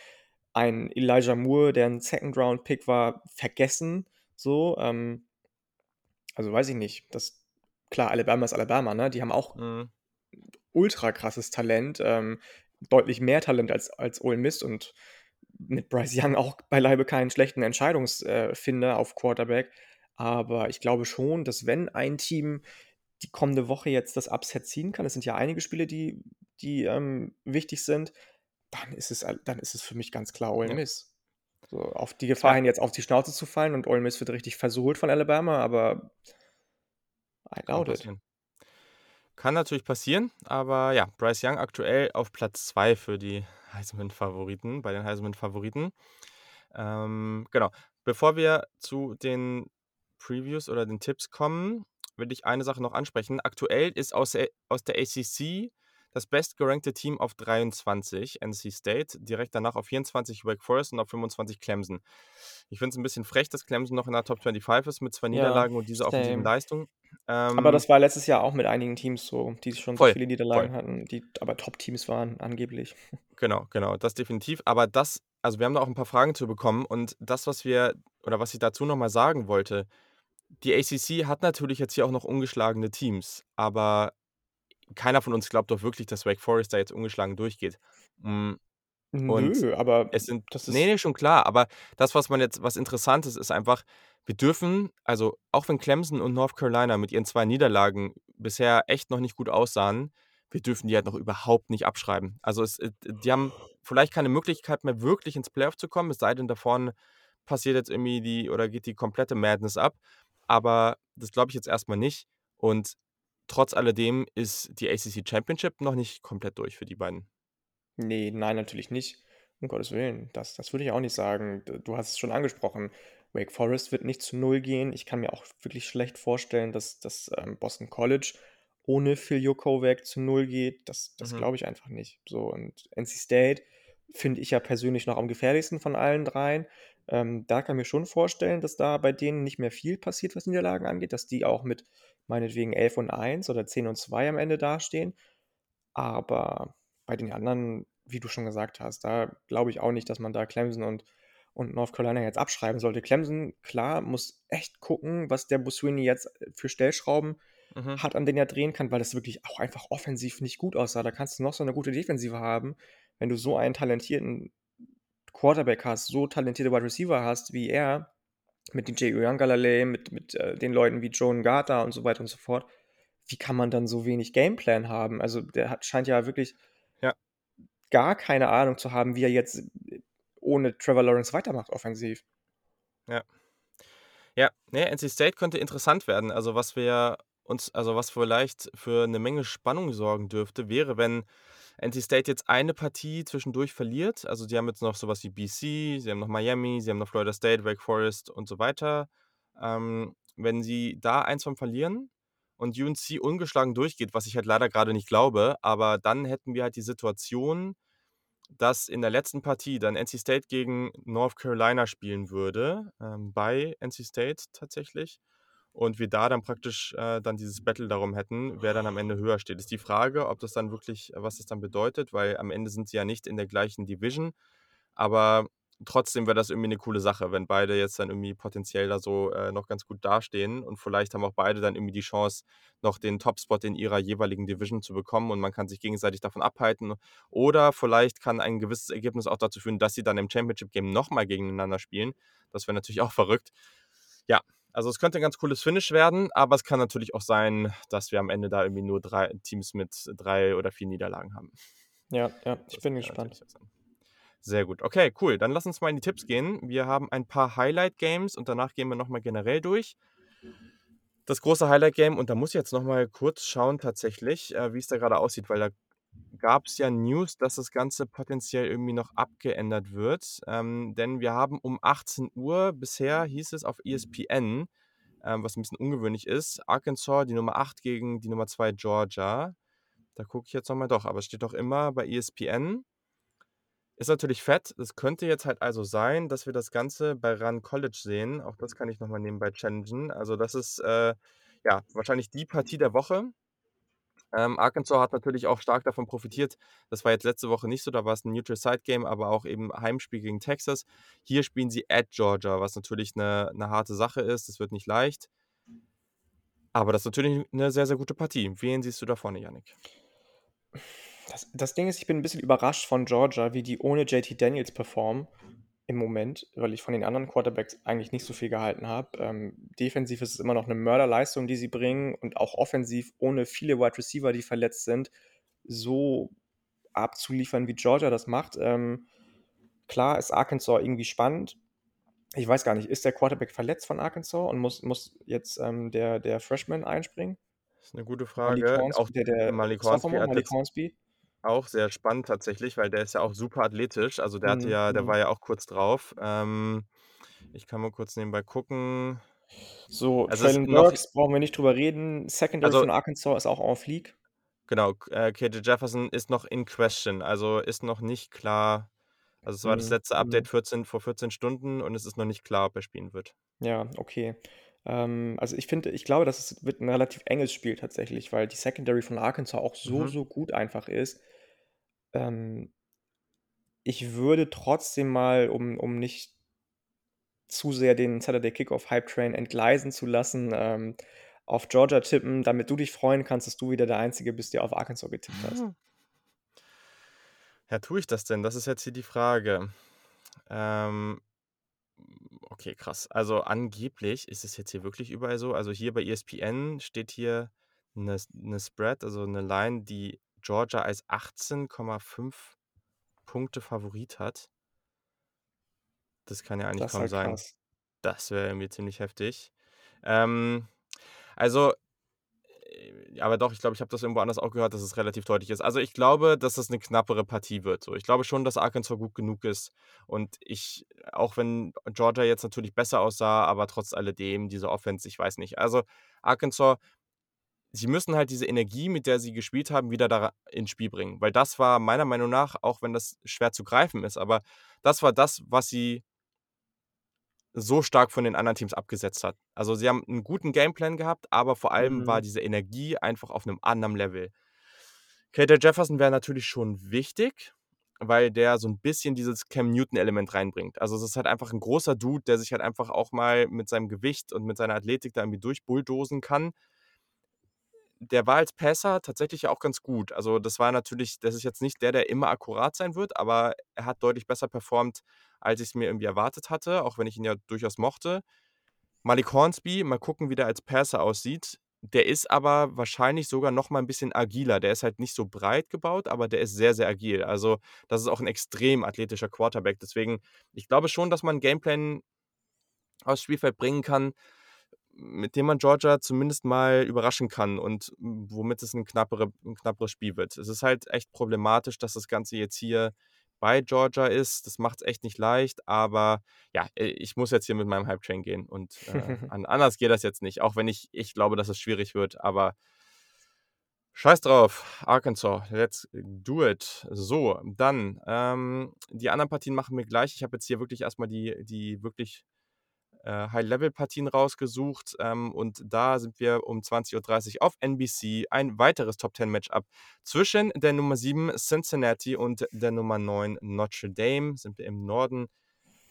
einen Elijah Moore, der 'n Second-Round-Pick war, vergessen, so. Ähm also, weiß ich nicht. Das klar, Alabama ist Alabama, ne? Die haben auch Mhm. ultra krasses Talent, ähm, deutlich mehr Talent als als Ole Miss und mit Bryce Young auch beileibe keinen schlechten Entscheidungs äh, auf Quarterback. Aber ich glaube schon, dass wenn ein Team die kommende Woche jetzt das Upset ziehen kann, es sind ja einige Spiele, die die, ähm, wichtig sind, dann ist es dann ist es für mich ganz klar Ole Ja. Miss. So, auf die Gefahr Ja. hin, jetzt auf die Schnauze zu fallen und Ole Miss wird richtig versohlt von Alabama, aber I Kann doubt it. Kann natürlich passieren, aber ja, Bryce Young aktuell auf Platz 2 für die Heisman-Favoriten bei den Heisman-Favoriten. Ähm, genau. Bevor wir zu den Previews oder den Tipps kommen, will ich eine Sache noch ansprechen. Aktuell ist aus der aus der ACC das bestgerankte Team auf 23 NC State, direkt danach auf 24 Wake Forest und auf 25 Clemson. Ich finde es 'n bisschen frech, dass Clemson noch in der Top 25 ist mit 2 Ja, Niederlagen und dieser offensiven. Leistung. Aber Ähm das war letztes Jahr auch mit einigen Teams so, die schon so Voll, viele voll. Niederlagen hatten, die aber Top-Teams waren angeblich. Genau, genau, das definitiv. Aber das also, wir haben da auch 'n paar Fragen zu bekommen und das, was wir oder was ich dazu noch mal sagen wollte, die ACC hat natürlich jetzt hier auch noch ungeschlagene Teams, aber keiner von uns glaubt doch wirklich, dass Wake Forest da jetzt ungeschlagen durchgeht. Hm, und Nö, aber es sind das ne, ist ne, schon klar, aber das, was man jetzt was interessant ist, ist einfach, wir dürfen also, auch wenn Clemson und North Carolina mit ihren 2 Niederlagen bisher echt noch nicht gut aussahen, wir dürfen die halt noch überhaupt nicht abschreiben. Also, es äh, die haben vielleicht keine Möglichkeit mehr, wirklich ins Playoff zu kommen, es sei denn, da vorne passiert jetzt irgendwie die oder geht die komplette Madness ab, aber das glaube ich jetzt erst mal nicht. Und trotz alledem ist die ACC Championship noch nicht komplett durch für die beiden. Ne, nein, natürlich nicht. Um Gottes Willen. Das das würde ich auch nicht sagen. Du hast es schon angesprochen. Wake Forest wird nicht zu 0 gehen. Ich kann mir auch wirklich schlecht vorstellen, dass dass, ähm, Boston College ohne Phil Jurkovec zu 0 geht. Das das Mhm. glaube ich einfach nicht. So, und NC State finde ich ja persönlich noch am gefährlichsten von allen dreien. Ähm, da kann ich mir schon vorstellen, dass da bei denen nicht mehr viel passiert, was Niederlagen angeht, dass die auch mit meinetwegen 11 und 1 oder 10 und 2 am Ende dastehen. Aber bei den anderen, wie du schon gesagt hast, da glaube ich auch nicht, dass man da Clemson und und North Carolina jetzt abschreiben sollte. Clemson, klar, muss echt gucken, was der Busswini jetzt, äh, für Stellschrauben Mhm. hat, an denen er drehen kann, weil das wirklich auch einfach offensiv nicht gut aussah. Da kannst du noch so 'ne gute Defensive haben. Wenn du so einen talentierten Quarterback hast, so talentierte Wide Receiver hast wie er, mit DJ Uiagalelei, mit mit, äh, den Leuten wie Joe Ngata und so weiter und so fort, wie kann man dann so wenig Gameplan haben? Also, der hat scheint ja wirklich Ja. gar keine Ahnung zu haben, wie er jetzt, ohne Trevor Lawrence weitermacht offensiv. Ja. Ja, ne, NC State könnte interessant werden. Also, was wir uns also, was vielleicht für 'ne Menge Spannung sorgen dürfte, wäre, wenn NC State jetzt eine Partie zwischendurch verliert. Also, die haben jetzt noch so was wie BC, sie haben noch Miami, sie haben noch Florida State, Wake Forest und so weiter. Ähm, wenn sie da eins von verlieren und UNC ungeschlagen durchgeht, was ich halt leider grade nicht glaube, aber dann hätten wir halt die Situation, dass in der letzten Partie dann NC State gegen North Carolina spielen würde, ähm, bei NC State tatsächlich. Und wir da dann praktisch äh, dann dieses Battle darum hätten, wer dann am Ende höher steht. Ist die Frage, ob das dann wirklich, was das dann bedeutet, weil am Ende sind sie ja nicht in der gleichen Division, aber trotzdem wäre das irgendwie eine coole Sache, wenn beide jetzt dann irgendwie potenziell da so äh, noch ganz gut dastehen und vielleicht haben auch beide dann irgendwie die Chance, noch den Topspot in ihrer jeweiligen Division zu bekommen und man kann sich gegenseitig davon abhalten. Oder vielleicht kann ein gewisses Ergebnis auch dazu führen, dass sie dann im Championship-Game nochmal gegeneinander spielen. Das wäre natürlich auch verrückt. Ja, also es könnte ein ganz cooles Finish werden, aber es kann natürlich auch sein, dass wir am Ende da irgendwie nur drei Teams mit drei oder vier Niederlagen haben. Ja, ja, ich das bin gespannt. Sehr gut. Okay, cool. Dann lass uns mal in die Tipps gehen. Wir haben ein paar Highlight-Games und danach gehen wir nochmal generell durch. Das große Highlight-Game, und da muss ich jetzt nochmal kurz schauen, tatsächlich, äh, wie es da gerade aussieht, weil da gab es ja News, dass das Ganze potenziell irgendwie noch abgeändert wird. Ähm, denn wir haben um 18 Uhr, bisher hieß es auf ESPN, ähm, was ein bisschen ungewöhnlich ist, Arkansas, die Nummer 8 gegen die Nummer 2 Georgia. Da gucke ich jetzt nochmal doch, aber es steht doch immer bei ESPN. Ist natürlich fett. Es könnte jetzt halt also sein, dass wir das Ganze bei Run College sehen. Auch das kann ich nochmal nebenbei challengen. Also das ist äh, ja wahrscheinlich die Partie der Woche. Ähm, Arkansas hat natürlich auch stark davon profitiert. Das war jetzt letzte Woche nicht so, da war es ein Neutral Side Game, aber auch eben Heimspiel gegen Texas. Hier spielen sie at Georgia, was natürlich eine, eine harte Sache ist. Das wird nicht leicht. Aber das ist natürlich eine sehr, sehr gute Partie. Wen siehst du da vorne, Yannick? Das, das Ding ist, ich bin ein bisschen überrascht von Georgia, wie die ohne JT Daniels performen im Moment, weil ich von den anderen Quarterbacks eigentlich nicht so viel gehalten habe. Ähm, defensiv ist es immer noch eine Mörderleistung, die sie bringen und auch offensiv ohne viele Wide Receiver, die verletzt sind, so abzuliefern, wie Georgia das macht. Ähm, klar ist Arkansas irgendwie spannend. Ich weiß gar nicht, ist der Quarterback verletzt von Arkansas und muss, muss jetzt ähm, der, der Freshman einspringen? Das ist eine gute Frage. Malik Hornsby, auch der, der Malik Hornsby, Malik Hornsby auch sehr spannend tatsächlich, weil der ist ja auch super athletisch. Also der hatte mhm, ja, der mhm. war ja auch kurz drauf. Ähm, ich kann mal kurz nebenbei gucken. So, also Traylon Burks brauchen wir nicht drüber reden. Secondary also, von Arkansas ist auch auf Fleek. Genau, äh, KJ Jefferson ist noch in question, also ist noch nicht klar. Also es war mhm. das letzte Update 14, mhm. vor 14 Stunden und es ist noch nicht klar, ob er spielen wird. Ja, okay. Ähm, also ich finde, ich glaube, dass es wird ein relativ enges Spiel tatsächlich, weil die Secondary von Arkansas auch so, Mhm. so gut einfach ist. Ähm, ich würde trotzdem mal, um, um nicht zu sehr den Saturday Kickoff Hype Train entgleisen zu lassen, ähm, auf Georgia tippen, damit du dich freuen kannst, dass du wieder der Einzige bist, der auf Arkansas getippt hast. Ja, tue ich das denn? Das ist jetzt hier die Frage. Ähm, Okay, krass. Also angeblich ist es jetzt hier wirklich überall so. Also hier bei ESPN steht hier eine, eine Spread, also eine Line, die Georgia als 18,5 Punkte Favorit hat. Das kann ja eigentlich Das kaum sein. krass. Das wäre irgendwie ziemlich heftig. Ähm, also aber doch, ich glaube, ich habe das irgendwo anders auch gehört, dass es relativ deutlich ist. Also ich glaube, dass das eine knappere Partie wird. So. Ich glaube schon, dass Arkansas gut genug ist. Und ich, auch wenn Georgia jetzt natürlich besser aussah, aber trotz alledem, diese Offense, ich weiß nicht. Also Arkansas, sie müssen halt diese Energie, mit der sie gespielt haben, wieder da ins Spiel bringen. Weil das war meiner Meinung nach, auch wenn das schwer zu greifen ist, aber das war das, was sie so stark von den anderen Teams abgesetzt hat. Also sie haben einen guten Gameplan gehabt, aber vor allem war mhm. diese Energie einfach auf einem anderen Level. KJ Jefferson wäre natürlich schon wichtig, weil der so ein bisschen dieses Cam Newton-Element reinbringt. Also es ist halt einfach ein großer Dude, der sich halt einfach auch mal mit seinem Gewicht und mit seiner Athletik da irgendwie durchbulldosen kann. Der war als Passer tatsächlich ja auch ganz gut. Also das war natürlich, das ist jetzt nicht der, der immer akkurat sein wird, aber er hat deutlich besser performt als ich es mir irgendwie erwartet hatte, auch wenn ich ihn ja durchaus mochte. Malik Hornsby, mal gucken, wie der als Passer aussieht. Der ist aber wahrscheinlich sogar noch mal ein bisschen agiler. Der ist halt nicht so breit gebaut, aber der ist sehr, sehr agil. Also, das ist auch ein extrem athletischer Quarterback. Deswegen, ich glaube schon, dass man Gameplan aufs Spielfeld bringen kann, mit dem man Georgia zumindest mal überraschen kann und womit es ein, knappere, ein knapperes Spiel wird. Es ist halt echt problematisch, dass das Ganze jetzt hier bei Georgia ist. Das macht es echt nicht leicht, aber ja, ich muss jetzt hier mit meinem Hype-Train gehen und äh, anders geht das jetzt nicht, auch wenn ich, ich glaube, dass es schwierig wird, aber scheiß drauf, Arkansas, let's do it. So, dann, ähm, die anderen Partien machen wir gleich. Ich habe jetzt hier wirklich erstmal die, die wirklich High-Level-Partien rausgesucht. Ähm, und da sind wir um 20.30 Uhr auf NBC ein weiteres Top-10-Matchup zwischen der Nummer 7 Cincinnati und der Nummer 9 Notre Dame. Sind wir im Norden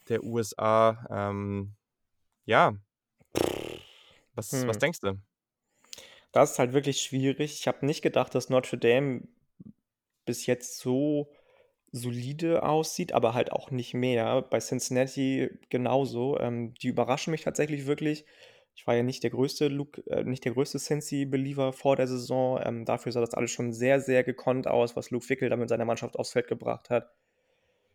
der USA. Ähm, ja. Was, hm. was denkst du? Das ist halt wirklich schwierig. Ich habe nicht gedacht, dass Notre Dame bis jetzt so solide aussieht, aber halt auch nicht mehr. Bei Cincinnati genauso. Ähm, die überraschen mich tatsächlich wirklich. Ich war ja nicht der größte Luke, äh, nicht der größte Cincy-Believer vor der Saison. Ähm, dafür sah das alles schon sehr, sehr gekonnt aus, was Luke Fickel da mit seiner Mannschaft aufs Feld gebracht hat.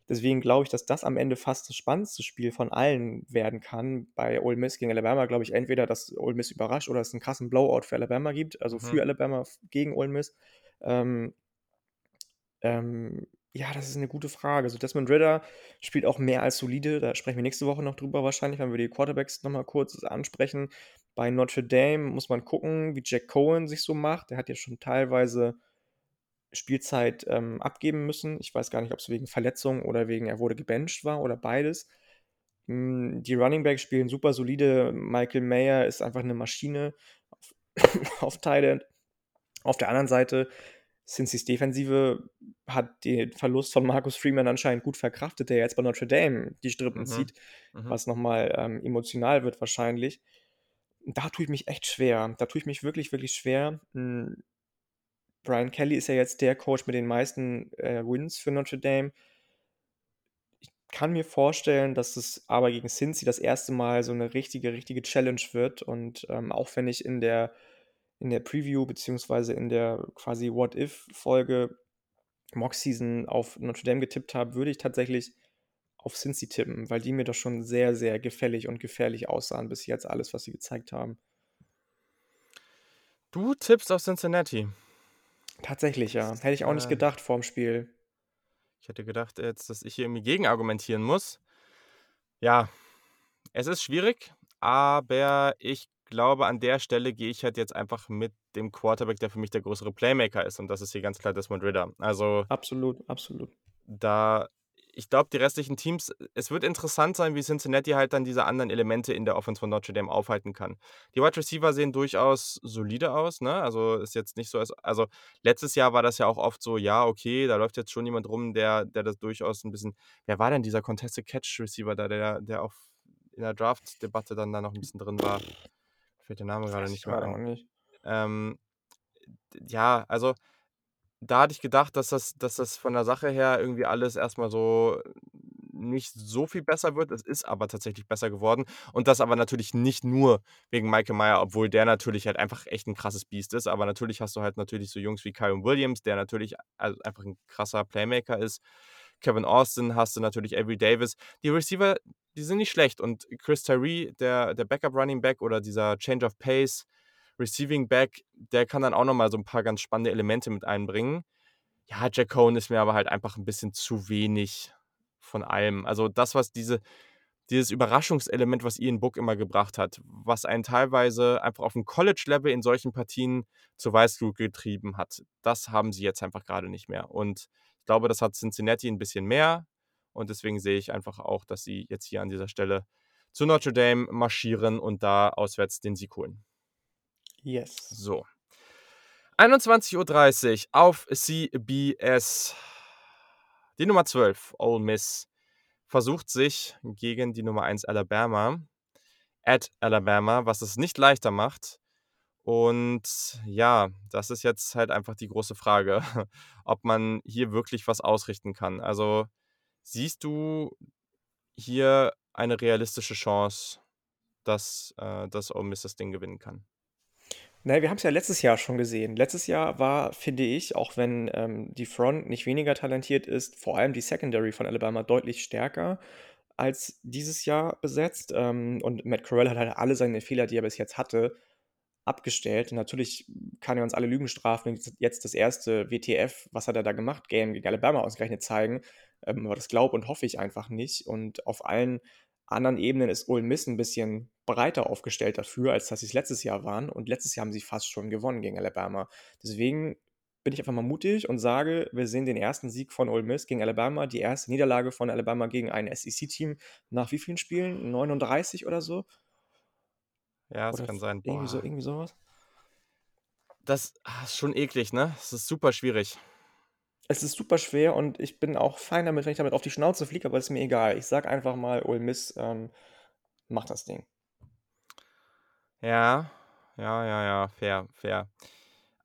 Deswegen glaube ich, dass das am Ende fast das spannendste Spiel von allen werden kann. Bei Ole Miss gegen Alabama glaube ich entweder, dass Ole Miss überrascht oder es einen krassen Blowout für Alabama gibt, also mhm. für Alabama gegen Ole Miss. Ähm, ähm, ja, das ist eine gute Frage. Also Desmond Ritter spielt auch mehr als solide. Da sprechen wir nächste Woche noch drüber wahrscheinlich, wenn wir die Quarterbacks nochmal kurz ansprechen. Bei Notre Dame muss man gucken, wie Jack Cohen sich so macht. Der hat ja schon teilweise Spielzeit ähm, abgeben müssen. Ich weiß gar nicht, ob es wegen Verletzung oder wegen er wurde gebencht war oder beides. Hm, die Running Backs spielen super solide. Michael Mayer ist einfach eine Maschine auf, auf Thailand. Auf der anderen Seite Cincy's Defensive hat den Verlust von Marcus Freeman anscheinend gut verkraftet, der jetzt bei Notre Dame die Strippen mhm. zieht, mhm. was nochmal ähm, emotional wird wahrscheinlich. Da tue ich mich echt schwer. Da tue ich mich wirklich, wirklich schwer. Hm, Brian Kelly ist ja jetzt der Coach mit den meisten äh, Wins für Notre Dame. Ich kann mir vorstellen, dass es aber gegen Cincy das erste Mal so eine richtige, richtige Challenge wird. Und ähm, auch wenn ich in der in der Preview beziehungsweise in der quasi What-If-Folge Mock Season auf Notre Dame getippt habe, würde ich tatsächlich auf Cincy tippen, weil die mir doch schon sehr, sehr gefällig und gefährlich aussahen bis jetzt alles, was sie gezeigt haben. Du tippst auf Cincinnati. Tatsächlich, ja. Hätte ich auch äh, nicht gedacht vorm Spiel. Ich hätte gedacht jetzt, dass ich hier irgendwie gegen argumentieren muss. Ja, es ist schwierig, aber ich glaube, an der Stelle gehe ich halt jetzt einfach mit dem Quarterback, der für mich der größere Playmaker ist. Und das ist hier ganz klar Desmond Ritter. Also. Absolut, absolut. Da, ich glaube, die restlichen Teams, es wird interessant sein, wie Cincinnati halt dann diese anderen Elemente in der Offense von Notre Dame aufhalten kann. Die Wide Receiver sehen durchaus solide aus, ne? Also ist jetzt nicht so, als, also letztes Jahr war das ja auch oft so, ja, okay, da läuft jetzt schon jemand rum, der, der das durchaus ein bisschen. Wer war denn dieser Contested Catch Receiver da, der, der auch in der Draft-Debatte dann da noch ein bisschen drin war? Fällt der Name gerade nicht mehr ein. Nicht. Ähm, ja, also da hatte ich gedacht, dass das, dass das von der Sache her irgendwie alles erstmal so nicht so viel besser wird. Es ist aber tatsächlich besser geworden. Und das aber natürlich nicht nur wegen Michael Meyer, obwohl der natürlich halt einfach echt ein krasses Biest ist. Aber natürlich hast du halt natürlich so Jungs wie Kyron Williams, der natürlich also einfach ein krasser Playmaker ist. Kevin Austin hast du natürlich Avery Davis. Die Receiver, die sind nicht schlecht. Und Chris Tyree, der, der Backup Running Back oder dieser Change of Pace Receiving Back, der kann dann auch nochmal so ein paar ganz spannende Elemente mit einbringen. Ja, Jack Cohn ist mir aber halt einfach ein bisschen zu wenig von allem. Also das, was diese, dieses Überraschungselement, was Ian Book immer gebracht hat, was einen teilweise einfach auf dem College-Level in solchen Partien zu Weißglut getrieben hat, das haben sie jetzt einfach gerade nicht mehr. Und ich glaube, das hat Cincinnati ein bisschen mehr. Und deswegen sehe ich einfach auch, dass sie jetzt hier an dieser Stelle zu Notre Dame marschieren und da auswärts den Sieg holen. Yes. So. 21.30 Uhr auf CBS. Die Nummer 12, Ole Miss, versucht sich gegen die Nummer 1 Alabama, at Alabama, was es nicht leichter macht. Und ja, das ist jetzt halt einfach die große Frage, ob man hier wirklich was ausrichten kann. Also Siehst du hier eine realistische Chance, dass, äh, dass Ole Miss das Ding gewinnen kann? Naja, wir haben es ja letztes Jahr schon gesehen. Letztes Jahr war, finde ich, auch wenn ähm, die Front nicht weniger talentiert ist, vor allem die Secondary von Alabama deutlich stärker als dieses Jahr besetzt. Ähm, und Matt Corral hat halt alle seine Fehler, die er bis jetzt hatte, abgestellt. Natürlich kann er uns alle Lügen strafen. Jetzt das erste WTF, was hat er da gemacht? Game gegen Alabama ausgerechnet zeigen. Ähm, aber das glaube und hoffe ich einfach nicht. Und auf allen anderen Ebenen ist Ole Miss ein bisschen breiter aufgestellt dafür, als dass sie es letztes Jahr waren. Und letztes Jahr haben sie fast schon gewonnen gegen Alabama. Deswegen bin ich einfach mal mutig und sage, wir sehen den ersten Sieg von Ole Miss gegen Alabama, die erste Niederlage von Alabama gegen ein SEC-Team nach wie vielen Spielen? 39 oder so? Ja, das oder kann sein. Irgendwie, so, irgendwie sowas. Das ah, ist schon eklig, ne? Das ist super schwierig. Es ist super schwer und ich bin auch fein damit, wenn ich damit auf die Schnauze fliege, aber es ist mir egal. Ich sag einfach mal, Ole Miss ähm, macht das Ding. Ja, ja, ja, ja, fair, fair.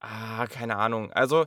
Ah, keine Ahnung. Also,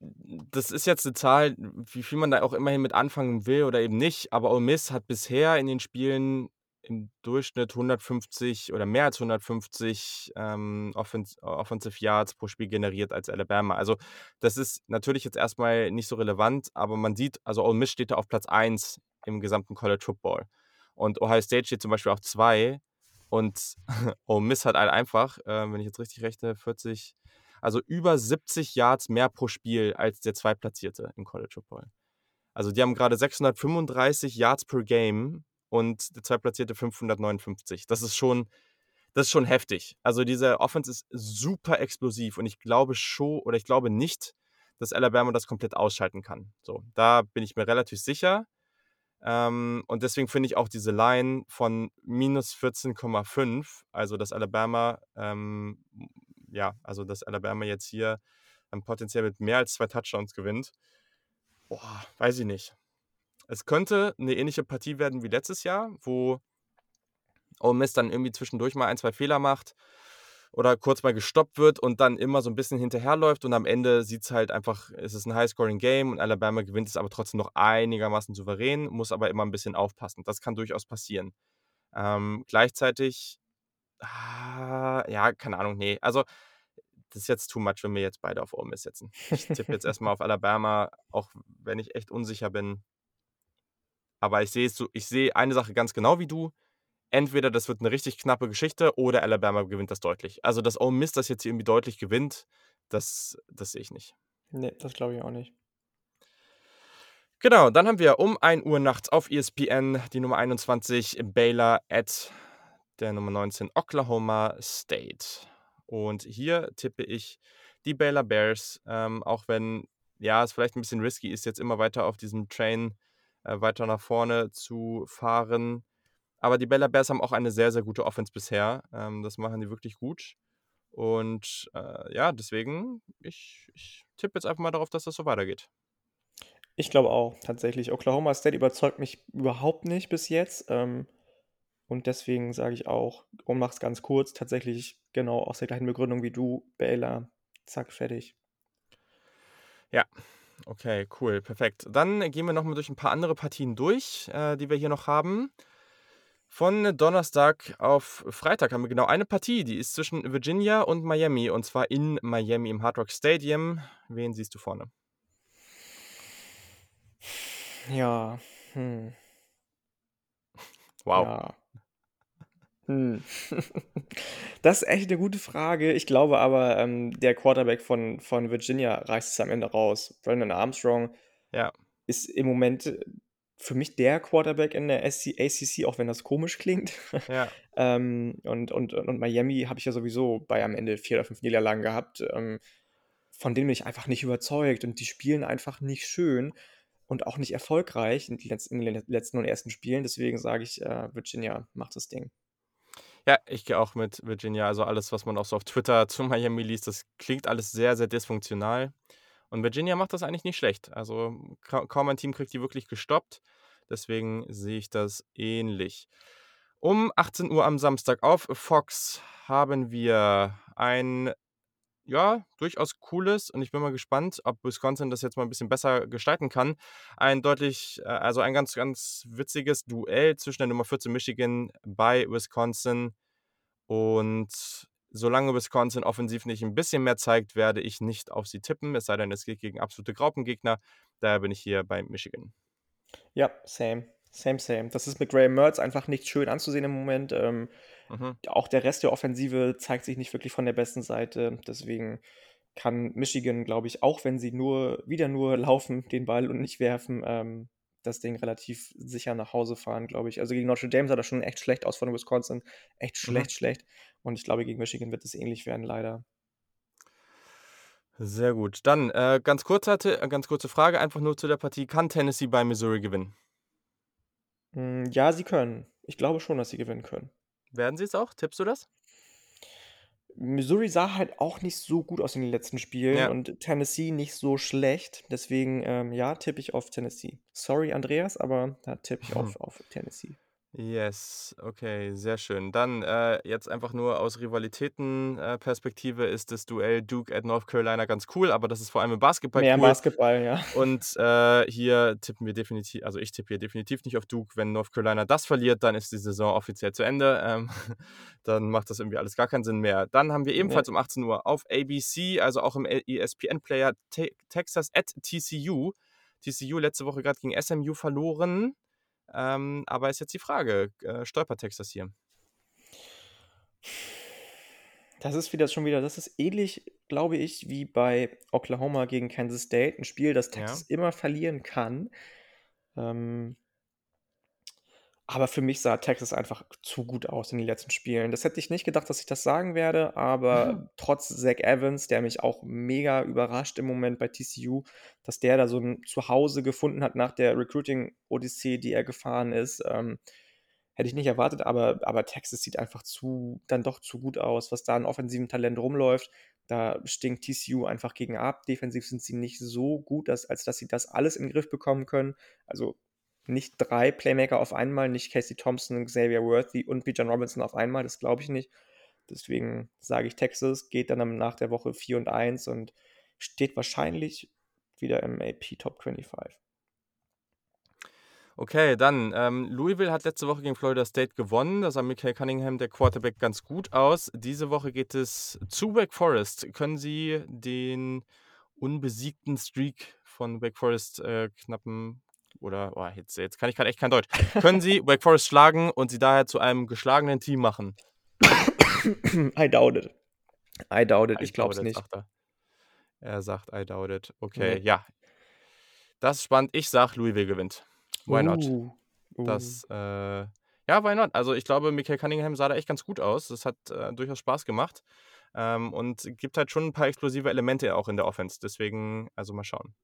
das ist jetzt eine Zahl, wie viel man da auch immerhin mit anfangen will oder eben nicht, aber Ole Miss hat bisher in den Spielen im Durchschnitt 150 oder mehr als 150 ähm, Offens Offensive Yards pro Spiel generiert als Alabama. Also, das ist natürlich jetzt erstmal nicht so relevant, aber man sieht, also Ole Miss steht da auf Platz 1 im gesamten College Football. Und Ohio State steht zum Beispiel auf 2 und Ole Miss hat halt einfach, äh, wenn ich jetzt richtig rechne, 40, also über 70 Yards mehr pro Spiel als der Zweitplatzierte im College Football. Also die haben gerade 635 Yards per Game und der Zweitplatzierte 559. Das ist schon, das ist schon heftig. Also diese Offense ist super explosiv und ich glaube schon oder ich glaube nicht, dass Alabama das komplett ausschalten kann. So, da bin ich mir relativ sicher. Ähm, und deswegen finde ich auch diese Line von minus 14,5, also dass Alabama, ähm, ja, also dass Alabama jetzt hier ähm, potenziell mit mehr als zwei Touchdowns gewinnt. Boah, weiß ich nicht. Es könnte eine ähnliche Partie werden wie letztes Jahr, wo Ole Miss dann irgendwie zwischendurch mal ein, zwei Fehler macht oder kurz mal gestoppt wird und dann immer so ein bisschen hinterherläuft und am Ende sieht es halt einfach, es ist ein High-Scoring-Game und Alabama gewinnt es aber trotzdem noch einigermaßen souverän, muss aber immer ein bisschen aufpassen. Das kann durchaus passieren. Ähm, gleichzeitig, ah, ja, keine Ahnung, nee, also das ist jetzt too much, wenn wir jetzt beide auf Ole Miss setzen. Ich tippe jetzt erstmal auf Alabama, auch wenn ich echt unsicher bin. Aber ich sehe so, ich sehe eine Sache ganz genau wie du. Entweder das wird eine richtig knappe Geschichte oder Alabama gewinnt das deutlich. Also, dass Ole Miss das jetzt irgendwie deutlich gewinnt, das, das sehe ich nicht. Nee, das glaube ich auch nicht. Genau, dann haben wir um 1 Uhr nachts auf ESPN die Nummer 21 Baylor at der Nummer 19 Oklahoma State. Und hier tippe ich die Baylor Bears, ähm, auch wenn ja es vielleicht ein bisschen risky ist, jetzt immer weiter auf diesem Train äh, weiter nach vorne zu fahren. Aber die Bella Bears haben auch eine sehr, sehr gute Offense bisher. Ähm, das machen die wirklich gut. Und äh, ja, deswegen, ich, ich tippe jetzt einfach mal darauf, dass das so weitergeht. Ich glaube auch, tatsächlich. Oklahoma State überzeugt mich überhaupt nicht bis jetzt. Ähm, und deswegen sage ich auch, um mach's ganz kurz, tatsächlich genau aus der gleichen Begründung wie du, Baylor. Zack, fertig. Ja, Okay, cool, perfekt. Dann gehen wir noch mal durch ein paar andere Partien durch, äh, die wir hier noch haben. Von Donnerstag auf Freitag haben wir genau eine Partie, die ist zwischen Virginia und Miami und zwar in Miami im Hard Rock Stadium. Wen siehst du vorne? Ja, hm. Wow. Ja. Hm. Das ist echt eine gute Frage. Ich glaube aber, ähm, der Quarterback von von Virginia reißt es am Ende raus. Brandon Armstrong Ja. ist im Moment äh, für mich der Quarterback in der SC ACC, auch wenn das komisch klingt. Ja. Ähm, und und und Miami habe ich ja sowieso bei am Ende vier oder fünf Niederlagen gehabt. Ähm, von denen bin ich einfach nicht überzeugt und die spielen einfach nicht schön und auch nicht erfolgreich in den letzten und ersten Spielen. Deswegen sage ich, äh, Virginia macht das Ding. Ja, ich gehe auch mit Virginia. Also alles, was man auch so auf Twitter zu Miami liest, das klingt alles sehr, sehr dysfunktional. Und Virginia macht das eigentlich nicht schlecht. Also kaum ein Team kriegt die wirklich gestoppt. Deswegen sehe ich das ähnlich. Um 18 Uhr am Samstag auf Fox haben wir ein ja, durchaus cooles und ich bin mal gespannt, ob Wisconsin das jetzt mal ein bisschen besser gestalten kann. Ein deutlich, äh, also ein ganz, ganz witziges Duell zwischen der Nummer 14 Michigan bei Wisconsin und solange Wisconsin offensiv nicht ein bisschen mehr zeigt, werde ich nicht auf sie tippen, es sei denn, es geht gegen absolute Graupengegner. Daher bin ich hier bei Michigan. Ja, same. Same, same. Das ist mit Graham Mertz einfach nicht schön anzusehen im Moment. Ähm, mhm. Auch der Rest der Offensive zeigt sich nicht wirklich von der besten Seite. Deswegen kann Michigan, glaube ich, auch wenn sie nur wieder nur laufen, den Ball und nicht werfen, ähm, das Ding relativ sicher nach Hause fahren, glaube ich. Also gegen Notre Dame sah das schon echt schlecht aus von Wisconsin. Echt schlecht, mhm. schlecht. Und ich glaube, gegen Michigan wird es ähnlich werden, leider. Sehr gut. Dann äh, ganz, kurzer, äh, ganz kurze Frage, einfach nur zu der Partie. Kann Tennessee bei Missouri gewinnen? Hm, ja, sie können. Ich glaube schon, dass sie gewinnen können. Werden sie es auch? Tippst du das? Missouri sah halt auch nicht so gut aus in den letzten Spielen Ja. und Tennessee nicht so schlecht. Deswegen, ähm, ja, tippe ich auf Tennessee. Sorry, Andreas, aber da tippe ich auf, auf Tennessee. Yes, okay, sehr schön. Dann äh, jetzt einfach nur aus Rivalitätenperspektive ist das Duell Duke at North Carolina ganz cool, aber das ist vor allem im Basketball Mehr cool. Basketball, ja. Und äh, hier tippen wir definitiv, also ich tippe hier definitiv nicht auf Duke. Wenn North Carolina das verliert, dann ist die Saison offiziell zu Ende. Ähm, dann macht das irgendwie alles gar keinen Sinn mehr. Dann haben wir ebenfalls um 18 Uhr auf ABC, also auch im ESPN-Player, Te Texas at TCU. TCU letzte Woche gerade gegen SMU verloren. Ähm, aber ist jetzt die Frage, äh, stolpert Texas hier? Das ist wieder schon wieder, das ist ähnlich, glaube ich, wie bei Oklahoma gegen Kansas State. Ein Spiel, das Texas ja. immer verlieren kann. Ähm, aber für mich sah Texas einfach zu gut aus in den letzten Spielen. Das hätte ich nicht gedacht, dass ich das sagen werde, aber mhm. trotz Zach Evans, der mich auch mega überrascht im Moment bei TCU, dass der da so ein Zuhause gefunden hat nach der Recruiting-Odyssee, die er gefahren ist, ähm, hätte ich nicht erwartet, aber, aber Texas sieht einfach zu, dann doch zu gut aus, was da an offensiven Talent rumläuft. Da stinkt TCU einfach gegen ab. Defensiv sind sie nicht so gut, dass, als dass sie das alles in den Griff bekommen können. Also nicht drei Playmaker auf einmal, nicht Casey Thompson, Xavier Worthy und Bijan Robinson auf einmal, das glaube ich nicht. Deswegen sage ich Texas, geht dann nach der Woche 4 und 1 und steht wahrscheinlich wieder im AP Top 25. Okay, dann ähm, Louisville hat letzte Woche gegen Florida State gewonnen. Da sah Michael Cunningham, der Quarterback, ganz gut aus. Diese Woche geht es zu Wake Forest. Können Sie den unbesiegten Streak von Wake Forest äh, knappen oder oh, jetzt, jetzt kann ich gerade echt kein Deutsch. Können Sie Wake Forest schlagen und sie daher zu einem geschlagenen Team machen? I doubt it. I doubt it. I ich glaube es nicht. Sagt er. er. sagt, I doubt it. Okay, nee. ja. Das ist spannend. Ich sag, Louisville gewinnt. Why not? Uh, uh. Das, äh, ja, why not? Also ich glaube, Michael Cunningham sah da echt ganz gut aus. Das hat äh, durchaus Spaß gemacht. Ähm, und gibt halt schon ein paar explosive Elemente auch in der Offense. Deswegen, also mal schauen.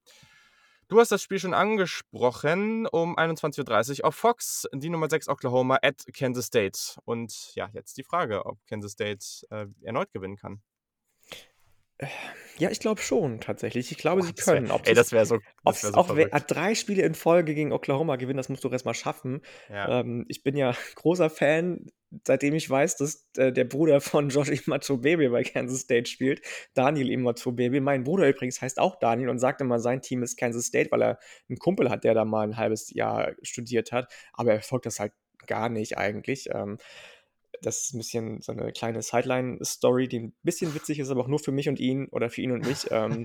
Du hast das Spiel schon angesprochen um 21.30 Uhr auf Fox, die Nummer 6 Oklahoma at Kansas State. Und ja, jetzt die Frage, ob Kansas State äh, erneut gewinnen kann. Ja, ich glaube schon, tatsächlich. Ich glaube, Boah, sie können. Wär, ey, das wäre so. Wär so auch drei Spiele in Folge gegen Oklahoma gewinnen, das musst du erstmal schaffen. Ja. Ähm, ich bin ja großer Fan, seitdem ich weiß, dass äh, der Bruder von Josh Imatobebe bei Kansas State spielt, Daniel Imatobebe. Mein Bruder übrigens heißt auch Daniel und sagt immer, sein Team ist Kansas State, weil er einen Kumpel hat, der da mal ein halbes Jahr studiert hat. Aber er folgt das halt gar nicht eigentlich. Ähm, das ist ein bisschen so eine kleine Sideline-Story, die ein bisschen witzig ist, aber auch nur für mich und ihn oder für ihn und mich. ähm,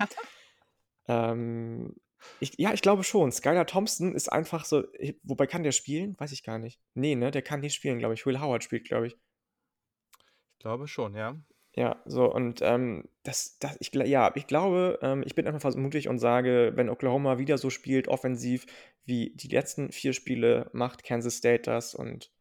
ähm, ich, ja, ich glaube schon. Skylar Thompson ist einfach so. Wobei kann der spielen? Weiß ich gar nicht. Nee, ne? Der kann nicht spielen, glaube ich. Will Howard spielt, glaube ich. Ich glaube schon, ja. Ja, so und ähm, das, das, ich, ja, ich glaube, ähm, ich bin einfach mutig und sage, wenn Oklahoma wieder so spielt, offensiv wie die letzten vier Spiele, macht Kansas State das und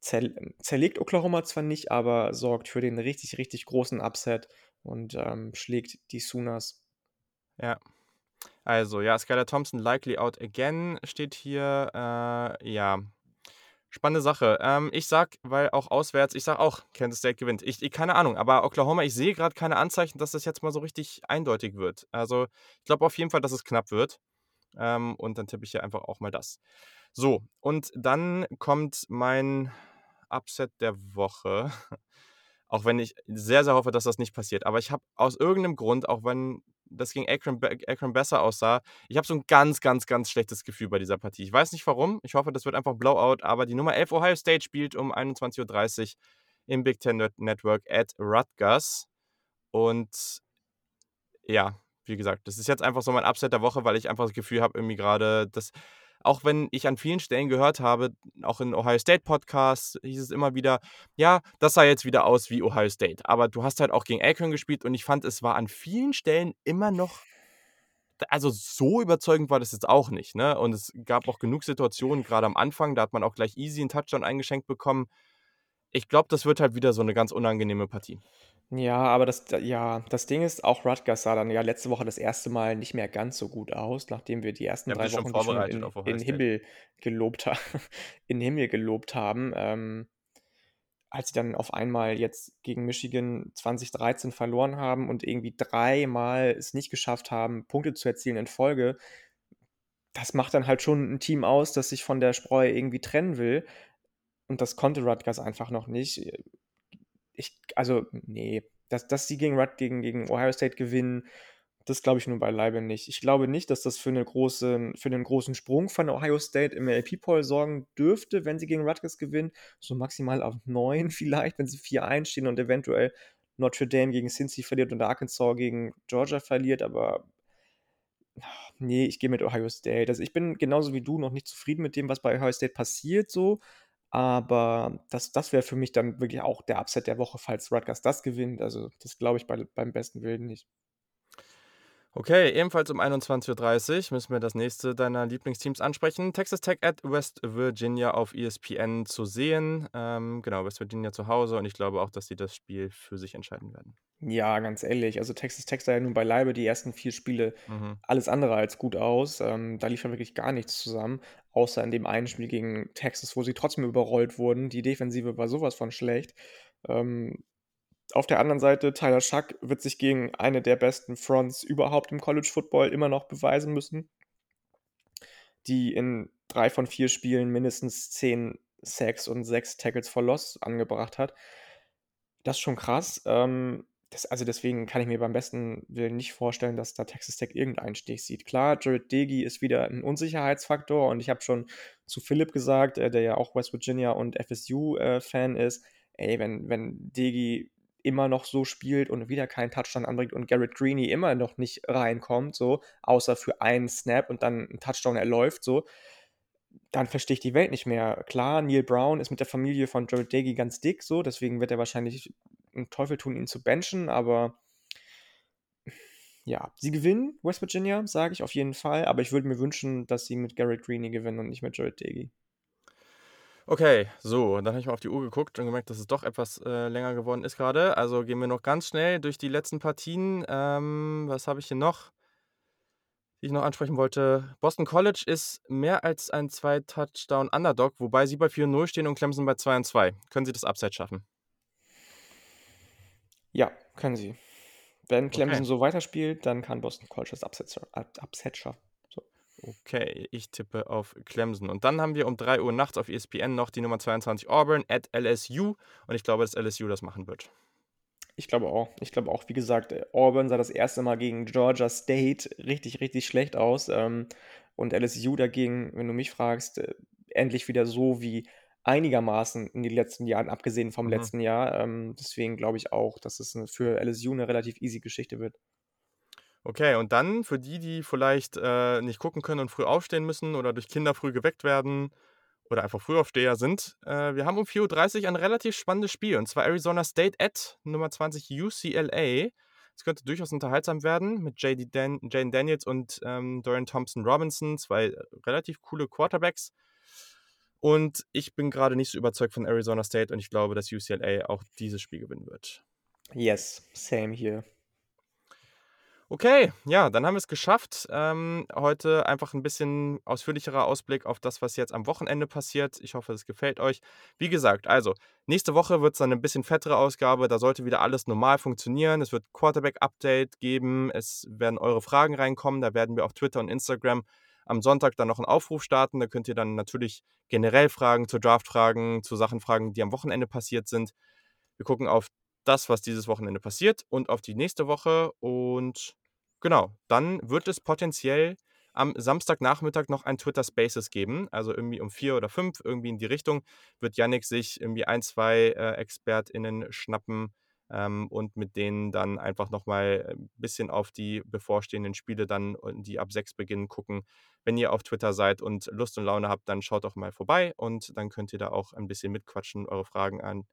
zerlegt Oklahoma zwar nicht, aber sorgt für den richtig, richtig großen Upset und ähm, schlägt die Sooners. Ja. Also, ja, Skylar Thompson likely out again steht hier. Äh, ja. Spannende Sache. Ähm, ich sag, weil auch auswärts, ich sag auch, Kansas State gewinnt. Ich, ich keine Ahnung, aber Oklahoma, ich sehe gerade keine Anzeichen, dass das jetzt mal so richtig eindeutig wird. Also, ich glaube auf jeden Fall, dass es knapp wird. Ähm, und dann tippe ich hier einfach auch mal das. So, und dann kommt mein Upset der Woche. Auch wenn ich sehr, sehr hoffe, dass das nicht passiert. Aber ich habe aus irgendeinem Grund, auch wenn das gegen Akron, Akron besser aussah, ich habe so ein ganz, ganz, ganz schlechtes Gefühl bei dieser Partie. Ich weiß nicht warum. Ich hoffe, das wird einfach Blowout. Aber die Nummer 11 Ohio State spielt um 21.30 Uhr im Big Ten Network at Rutgers. Und ja, wie gesagt, das ist jetzt einfach so mein Upset der Woche, weil ich einfach das Gefühl habe, irgendwie gerade, dass auch wenn ich an vielen Stellen gehört habe, auch in Ohio State Podcasts hieß es immer wieder, ja, das sah jetzt wieder aus wie Ohio State. Aber du hast halt auch gegen Akron gespielt und ich fand, es war an vielen Stellen immer noch, also so überzeugend war das jetzt auch nicht. Ne? Und es gab auch genug Situationen, gerade am Anfang, da hat man auch gleich easy einen Touchdown eingeschenkt bekommen. Ich glaube, das wird halt wieder so eine ganz unangenehme Partie. Ja, aber das ja, das Ding ist, auch Rutgers sah dann ja letzte Woche das erste Mal nicht mehr ganz so gut aus, nachdem wir die ersten haben 3 sich schon Wochen die schon vorbereitet in auf Ohio in State. Himmel gelobt ha in Himmel gelobt haben. Ähm, als sie dann auf einmal jetzt gegen Michigan 2013 verloren haben und irgendwie dreimal es nicht geschafft haben, Punkte zu erzielen in Folge, das macht dann halt schon 'n Team aus, das sich von der Spreu irgendwie trennen will. Und das konnte Rutgers einfach noch nicht. Ich also, ne, dass dass sie gegen Rut gegen gegen Ohio State gewinnen, das glaube ich nun beileibe nicht. Ich glaube nicht, dass das für 'ne große für 'nen großen Sprung von Ohio State im AP-Poll sorgen dürfte, wenn sie gegen Rutgers gewinnen. So maximal auf 9 vielleicht, wenn sie 4-1 stehen und eventuell Notre Dame gegen Cincy verliert und Arkansas gegen Georgia verliert, aber ne, ich gehe mit Ohio State. Also, ich bin genauso wie du noch nicht zufrieden mit dem, was bei Ohio State passiert so, aber das das wäre für mich dann wirklich auch der Upset der Woche, falls Rutgers das gewinnt. Also, das glaube ich bei beim besten Willen nicht. Okay, ebenfalls um 21:30 müssen wir das nächste deiner Lieblingsteams ansprechen. Texas Tech at West Virginia auf ESPN zu sehen. Ähm, genau, West Virginia zu Hause und ich glaube auch, dass sie das Spiel für sich entscheiden werden. Ja, ganz ehrlich, also Texas Tech sah ja nun beileibe die ersten 4 Spiele Mhm. alles andere als gut aus. Ähm, da lief ja wirklich gar nichts zusammen, außer in dem einen Spiel gegen Texas, wo sie trotzdem überrollt wurden. Die Defensive war so was von schlecht. Ähm, auf der anderen Seite, Tyler Shough wird sich gegen eine der besten Fronts überhaupt im College Football immer noch beweisen müssen die in 3 von 4 Spielen mindestens 10 Sacks und 6 Tackles for Loss angebracht hat. Das ist schon krass. Ähm, das also, deswegen kann ich mir beim besten Willen nicht vorstellen, dass da Texas Tech irgendeinen Stich sieht. Klar, Jarret Doege ist wieder 'n Unsicherheitsfaktor und ich habe schon zu Philipp gesagt, äh, der ja auch West Virginia und FSU, äh, ist: „Ey, wenn wenn Doege immer noch so spielt und wieder keinen Touchdown anbringt und Garrett Greene immer noch nicht reinkommt so, außer für einen Snap und dann 'n Touchdown erläuft so, dann verstehe ich die Welt nicht mehr. Klar, Neal Brown ist mit der Familie von Jarret Doege ganz dick so, deswegen wird er wahrscheinlich 'n Teufel tun, ihn zu benchen, aber ja, sie gewinnen, West Virginia, sage ich auf jeden Fall, aber ich würde mir wünschen, dass sie mit Garrett Greene gewinnen und nicht mit Jarret Doege. Okay, so, dann habe ich mal auf die Uhr geguckt und gemerkt, dass es doch etwas, äh, länger geworden ist grade. Also, gehen wir noch ganz schnell durch die letzten Partien. Ähm, was habe ich hier noch die ich noch ansprechen wollte? Boston College ist mehr als ein 2-Touchdown-Underdog, wobei sie bei 4:0 stehen und Clemson bei 2:2. Können sie das Upset schaffen? Ja, können sie. Wenn Okay. Clemson so weiterspielt, dann kann Boston College das Upset Up Upset schaffen. Okay, ich tippe auf Clemson. Und dann haben wir um 3:00 nachts auf ESPN noch die Nummer 22 Auburn at LSU und ich glaube, dass LSU das machen wird. Ich glaube auch. Ich glaube auch, wie gesagt, Auburn sah das erste Mal gegen Georgia State richtig, richtig schlecht aus, ähm, und LSU dagegen, wenn du mich fragst, äh, endlich wieder so wie einigermaßen in den letzten Jahren, abgesehen vom Mhm. letzten Jahr. Ähm, deswegen glaube ich auch, dass es für LSU 'ne relativ easy Geschichte wird. Okay, und dann für die, die vielleicht, äh, nicht gucken können und früh aufstehen müssen oder durch Kinder früh geweckt werden oder einfach Frühaufsteher sind, äh, wir haben um 4:30 ein relativ spannendes Spiel, und zwar Arizona State at Nummer 20 UCLA. Es könnte durchaus unterhaltsam werden mit JD Dan Jayden Daniels und, ähm, Dorian Thompson-Robinson, 2 relativ coole Quarterbacks. Und ich bin grade nicht so überzeugt von Arizona State und ich glaube, dass UCLA auch dieses Spiel gewinnen wird. Yes, same here. Okay, ja, dann haben wir's geschafft. Ähm, heute einfach 'n bisschen ausführlicherer Ausblick auf das, was jetzt am Wochenende passiert. Ich hoffe, es gefällt euch. Wie gesagt, also, nächste Woche wird's dann 'ne bisschen fettere Ausgabe. Da sollte wieder alles normal funktionieren. Es wird Quarterback-Update geben. Es werden eure Fragen reinkommen. Da werden wir auf Twitter und Instagram am Sonntag dann noch 'n Aufruf starten. Da könnt ihr dann natürlich generell Fragen zur Draft fragen, zu Sachen fragen, die am Wochenende passiert sind. Wir gucken auf das, was dieses Wochenende passiert und auf die nächste Woche und genau, dann wird es potenziell am Samstagnachmittag noch ein Twitter Spaces geben. Also, irgendwie um 4 oder 5, irgendwie in die Richtung, wird Yannick sich irgendwie 1, 2, äh, ExpertInnen schnappen, ähm, und mit denen dann einfach noch mal 'n bisschen auf die bevorstehenden Spiele dann und die ab 6 beginnen, gucken. Wenn ihr auf Twitter seid und Lust und Laune habt, dann schaut doch mal vorbei und dann könnt ihr da auch ein bisschen mitquatschen, eure Fragen an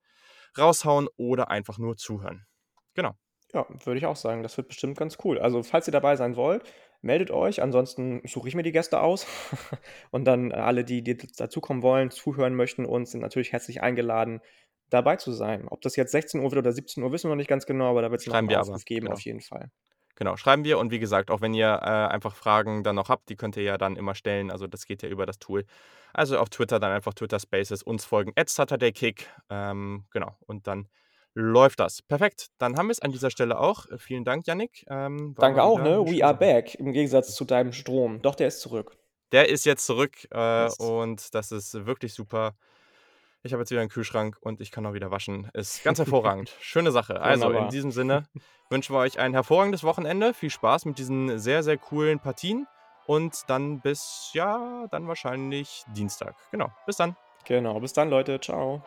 raushauen oder einfach nur zuhören. Genau. Ja, würde ich auch sagen. Das wird bestimmt ganz cool. Also, falls ihr dabei sein wollt, meldet euch. Ansonsten suche ich mir die Gäste aus und dann alle, die die dazukommen wollen, zuhören möchten uns, sind natürlich herzlich eingeladen, dabei zu sein. Ob das jetzt 16 Uhr wird oder 17 Uhr, wissen wir noch nicht ganz genau, aber da wird's noch Schreiben 'n wir Aufruf aber, geben genau. auf jeden Fall. Genau, schreiben wir und wie gesagt, auch wenn ihr, äh, einfach Fragen dann noch habt, die könnt ihr ja dann immer stellen. Also, das geht ja über das Tool. Also, auf Twitter dann einfach Twitter Spaces, uns folgen @SaturdayKick, ähm, genau, und dann läuft das. Perfekt, dann haben wir's an dieser Stelle auch. Vielen Dank, Jannik. Ähm, Danke auch, ne? We are back im Gegensatz zu deinem Strom. Doch, der ist zurück. Der ist jetzt zurück, äh, und das ist wirklich super. Ich habe jetzt wieder 'n Kühlschrank und ich kann auch wieder waschen. Ist ganz hervorragend. Schöne Sache. Also, in diesem Sinne wünschen wir euch ein hervorragendes Wochenende. Viel Spaß mit diesen sehr, sehr coolen Partien und dann bis ja, dann wahrscheinlich Dienstag. Genau, bis dann. Genau, bis dann, Leute. Tschau.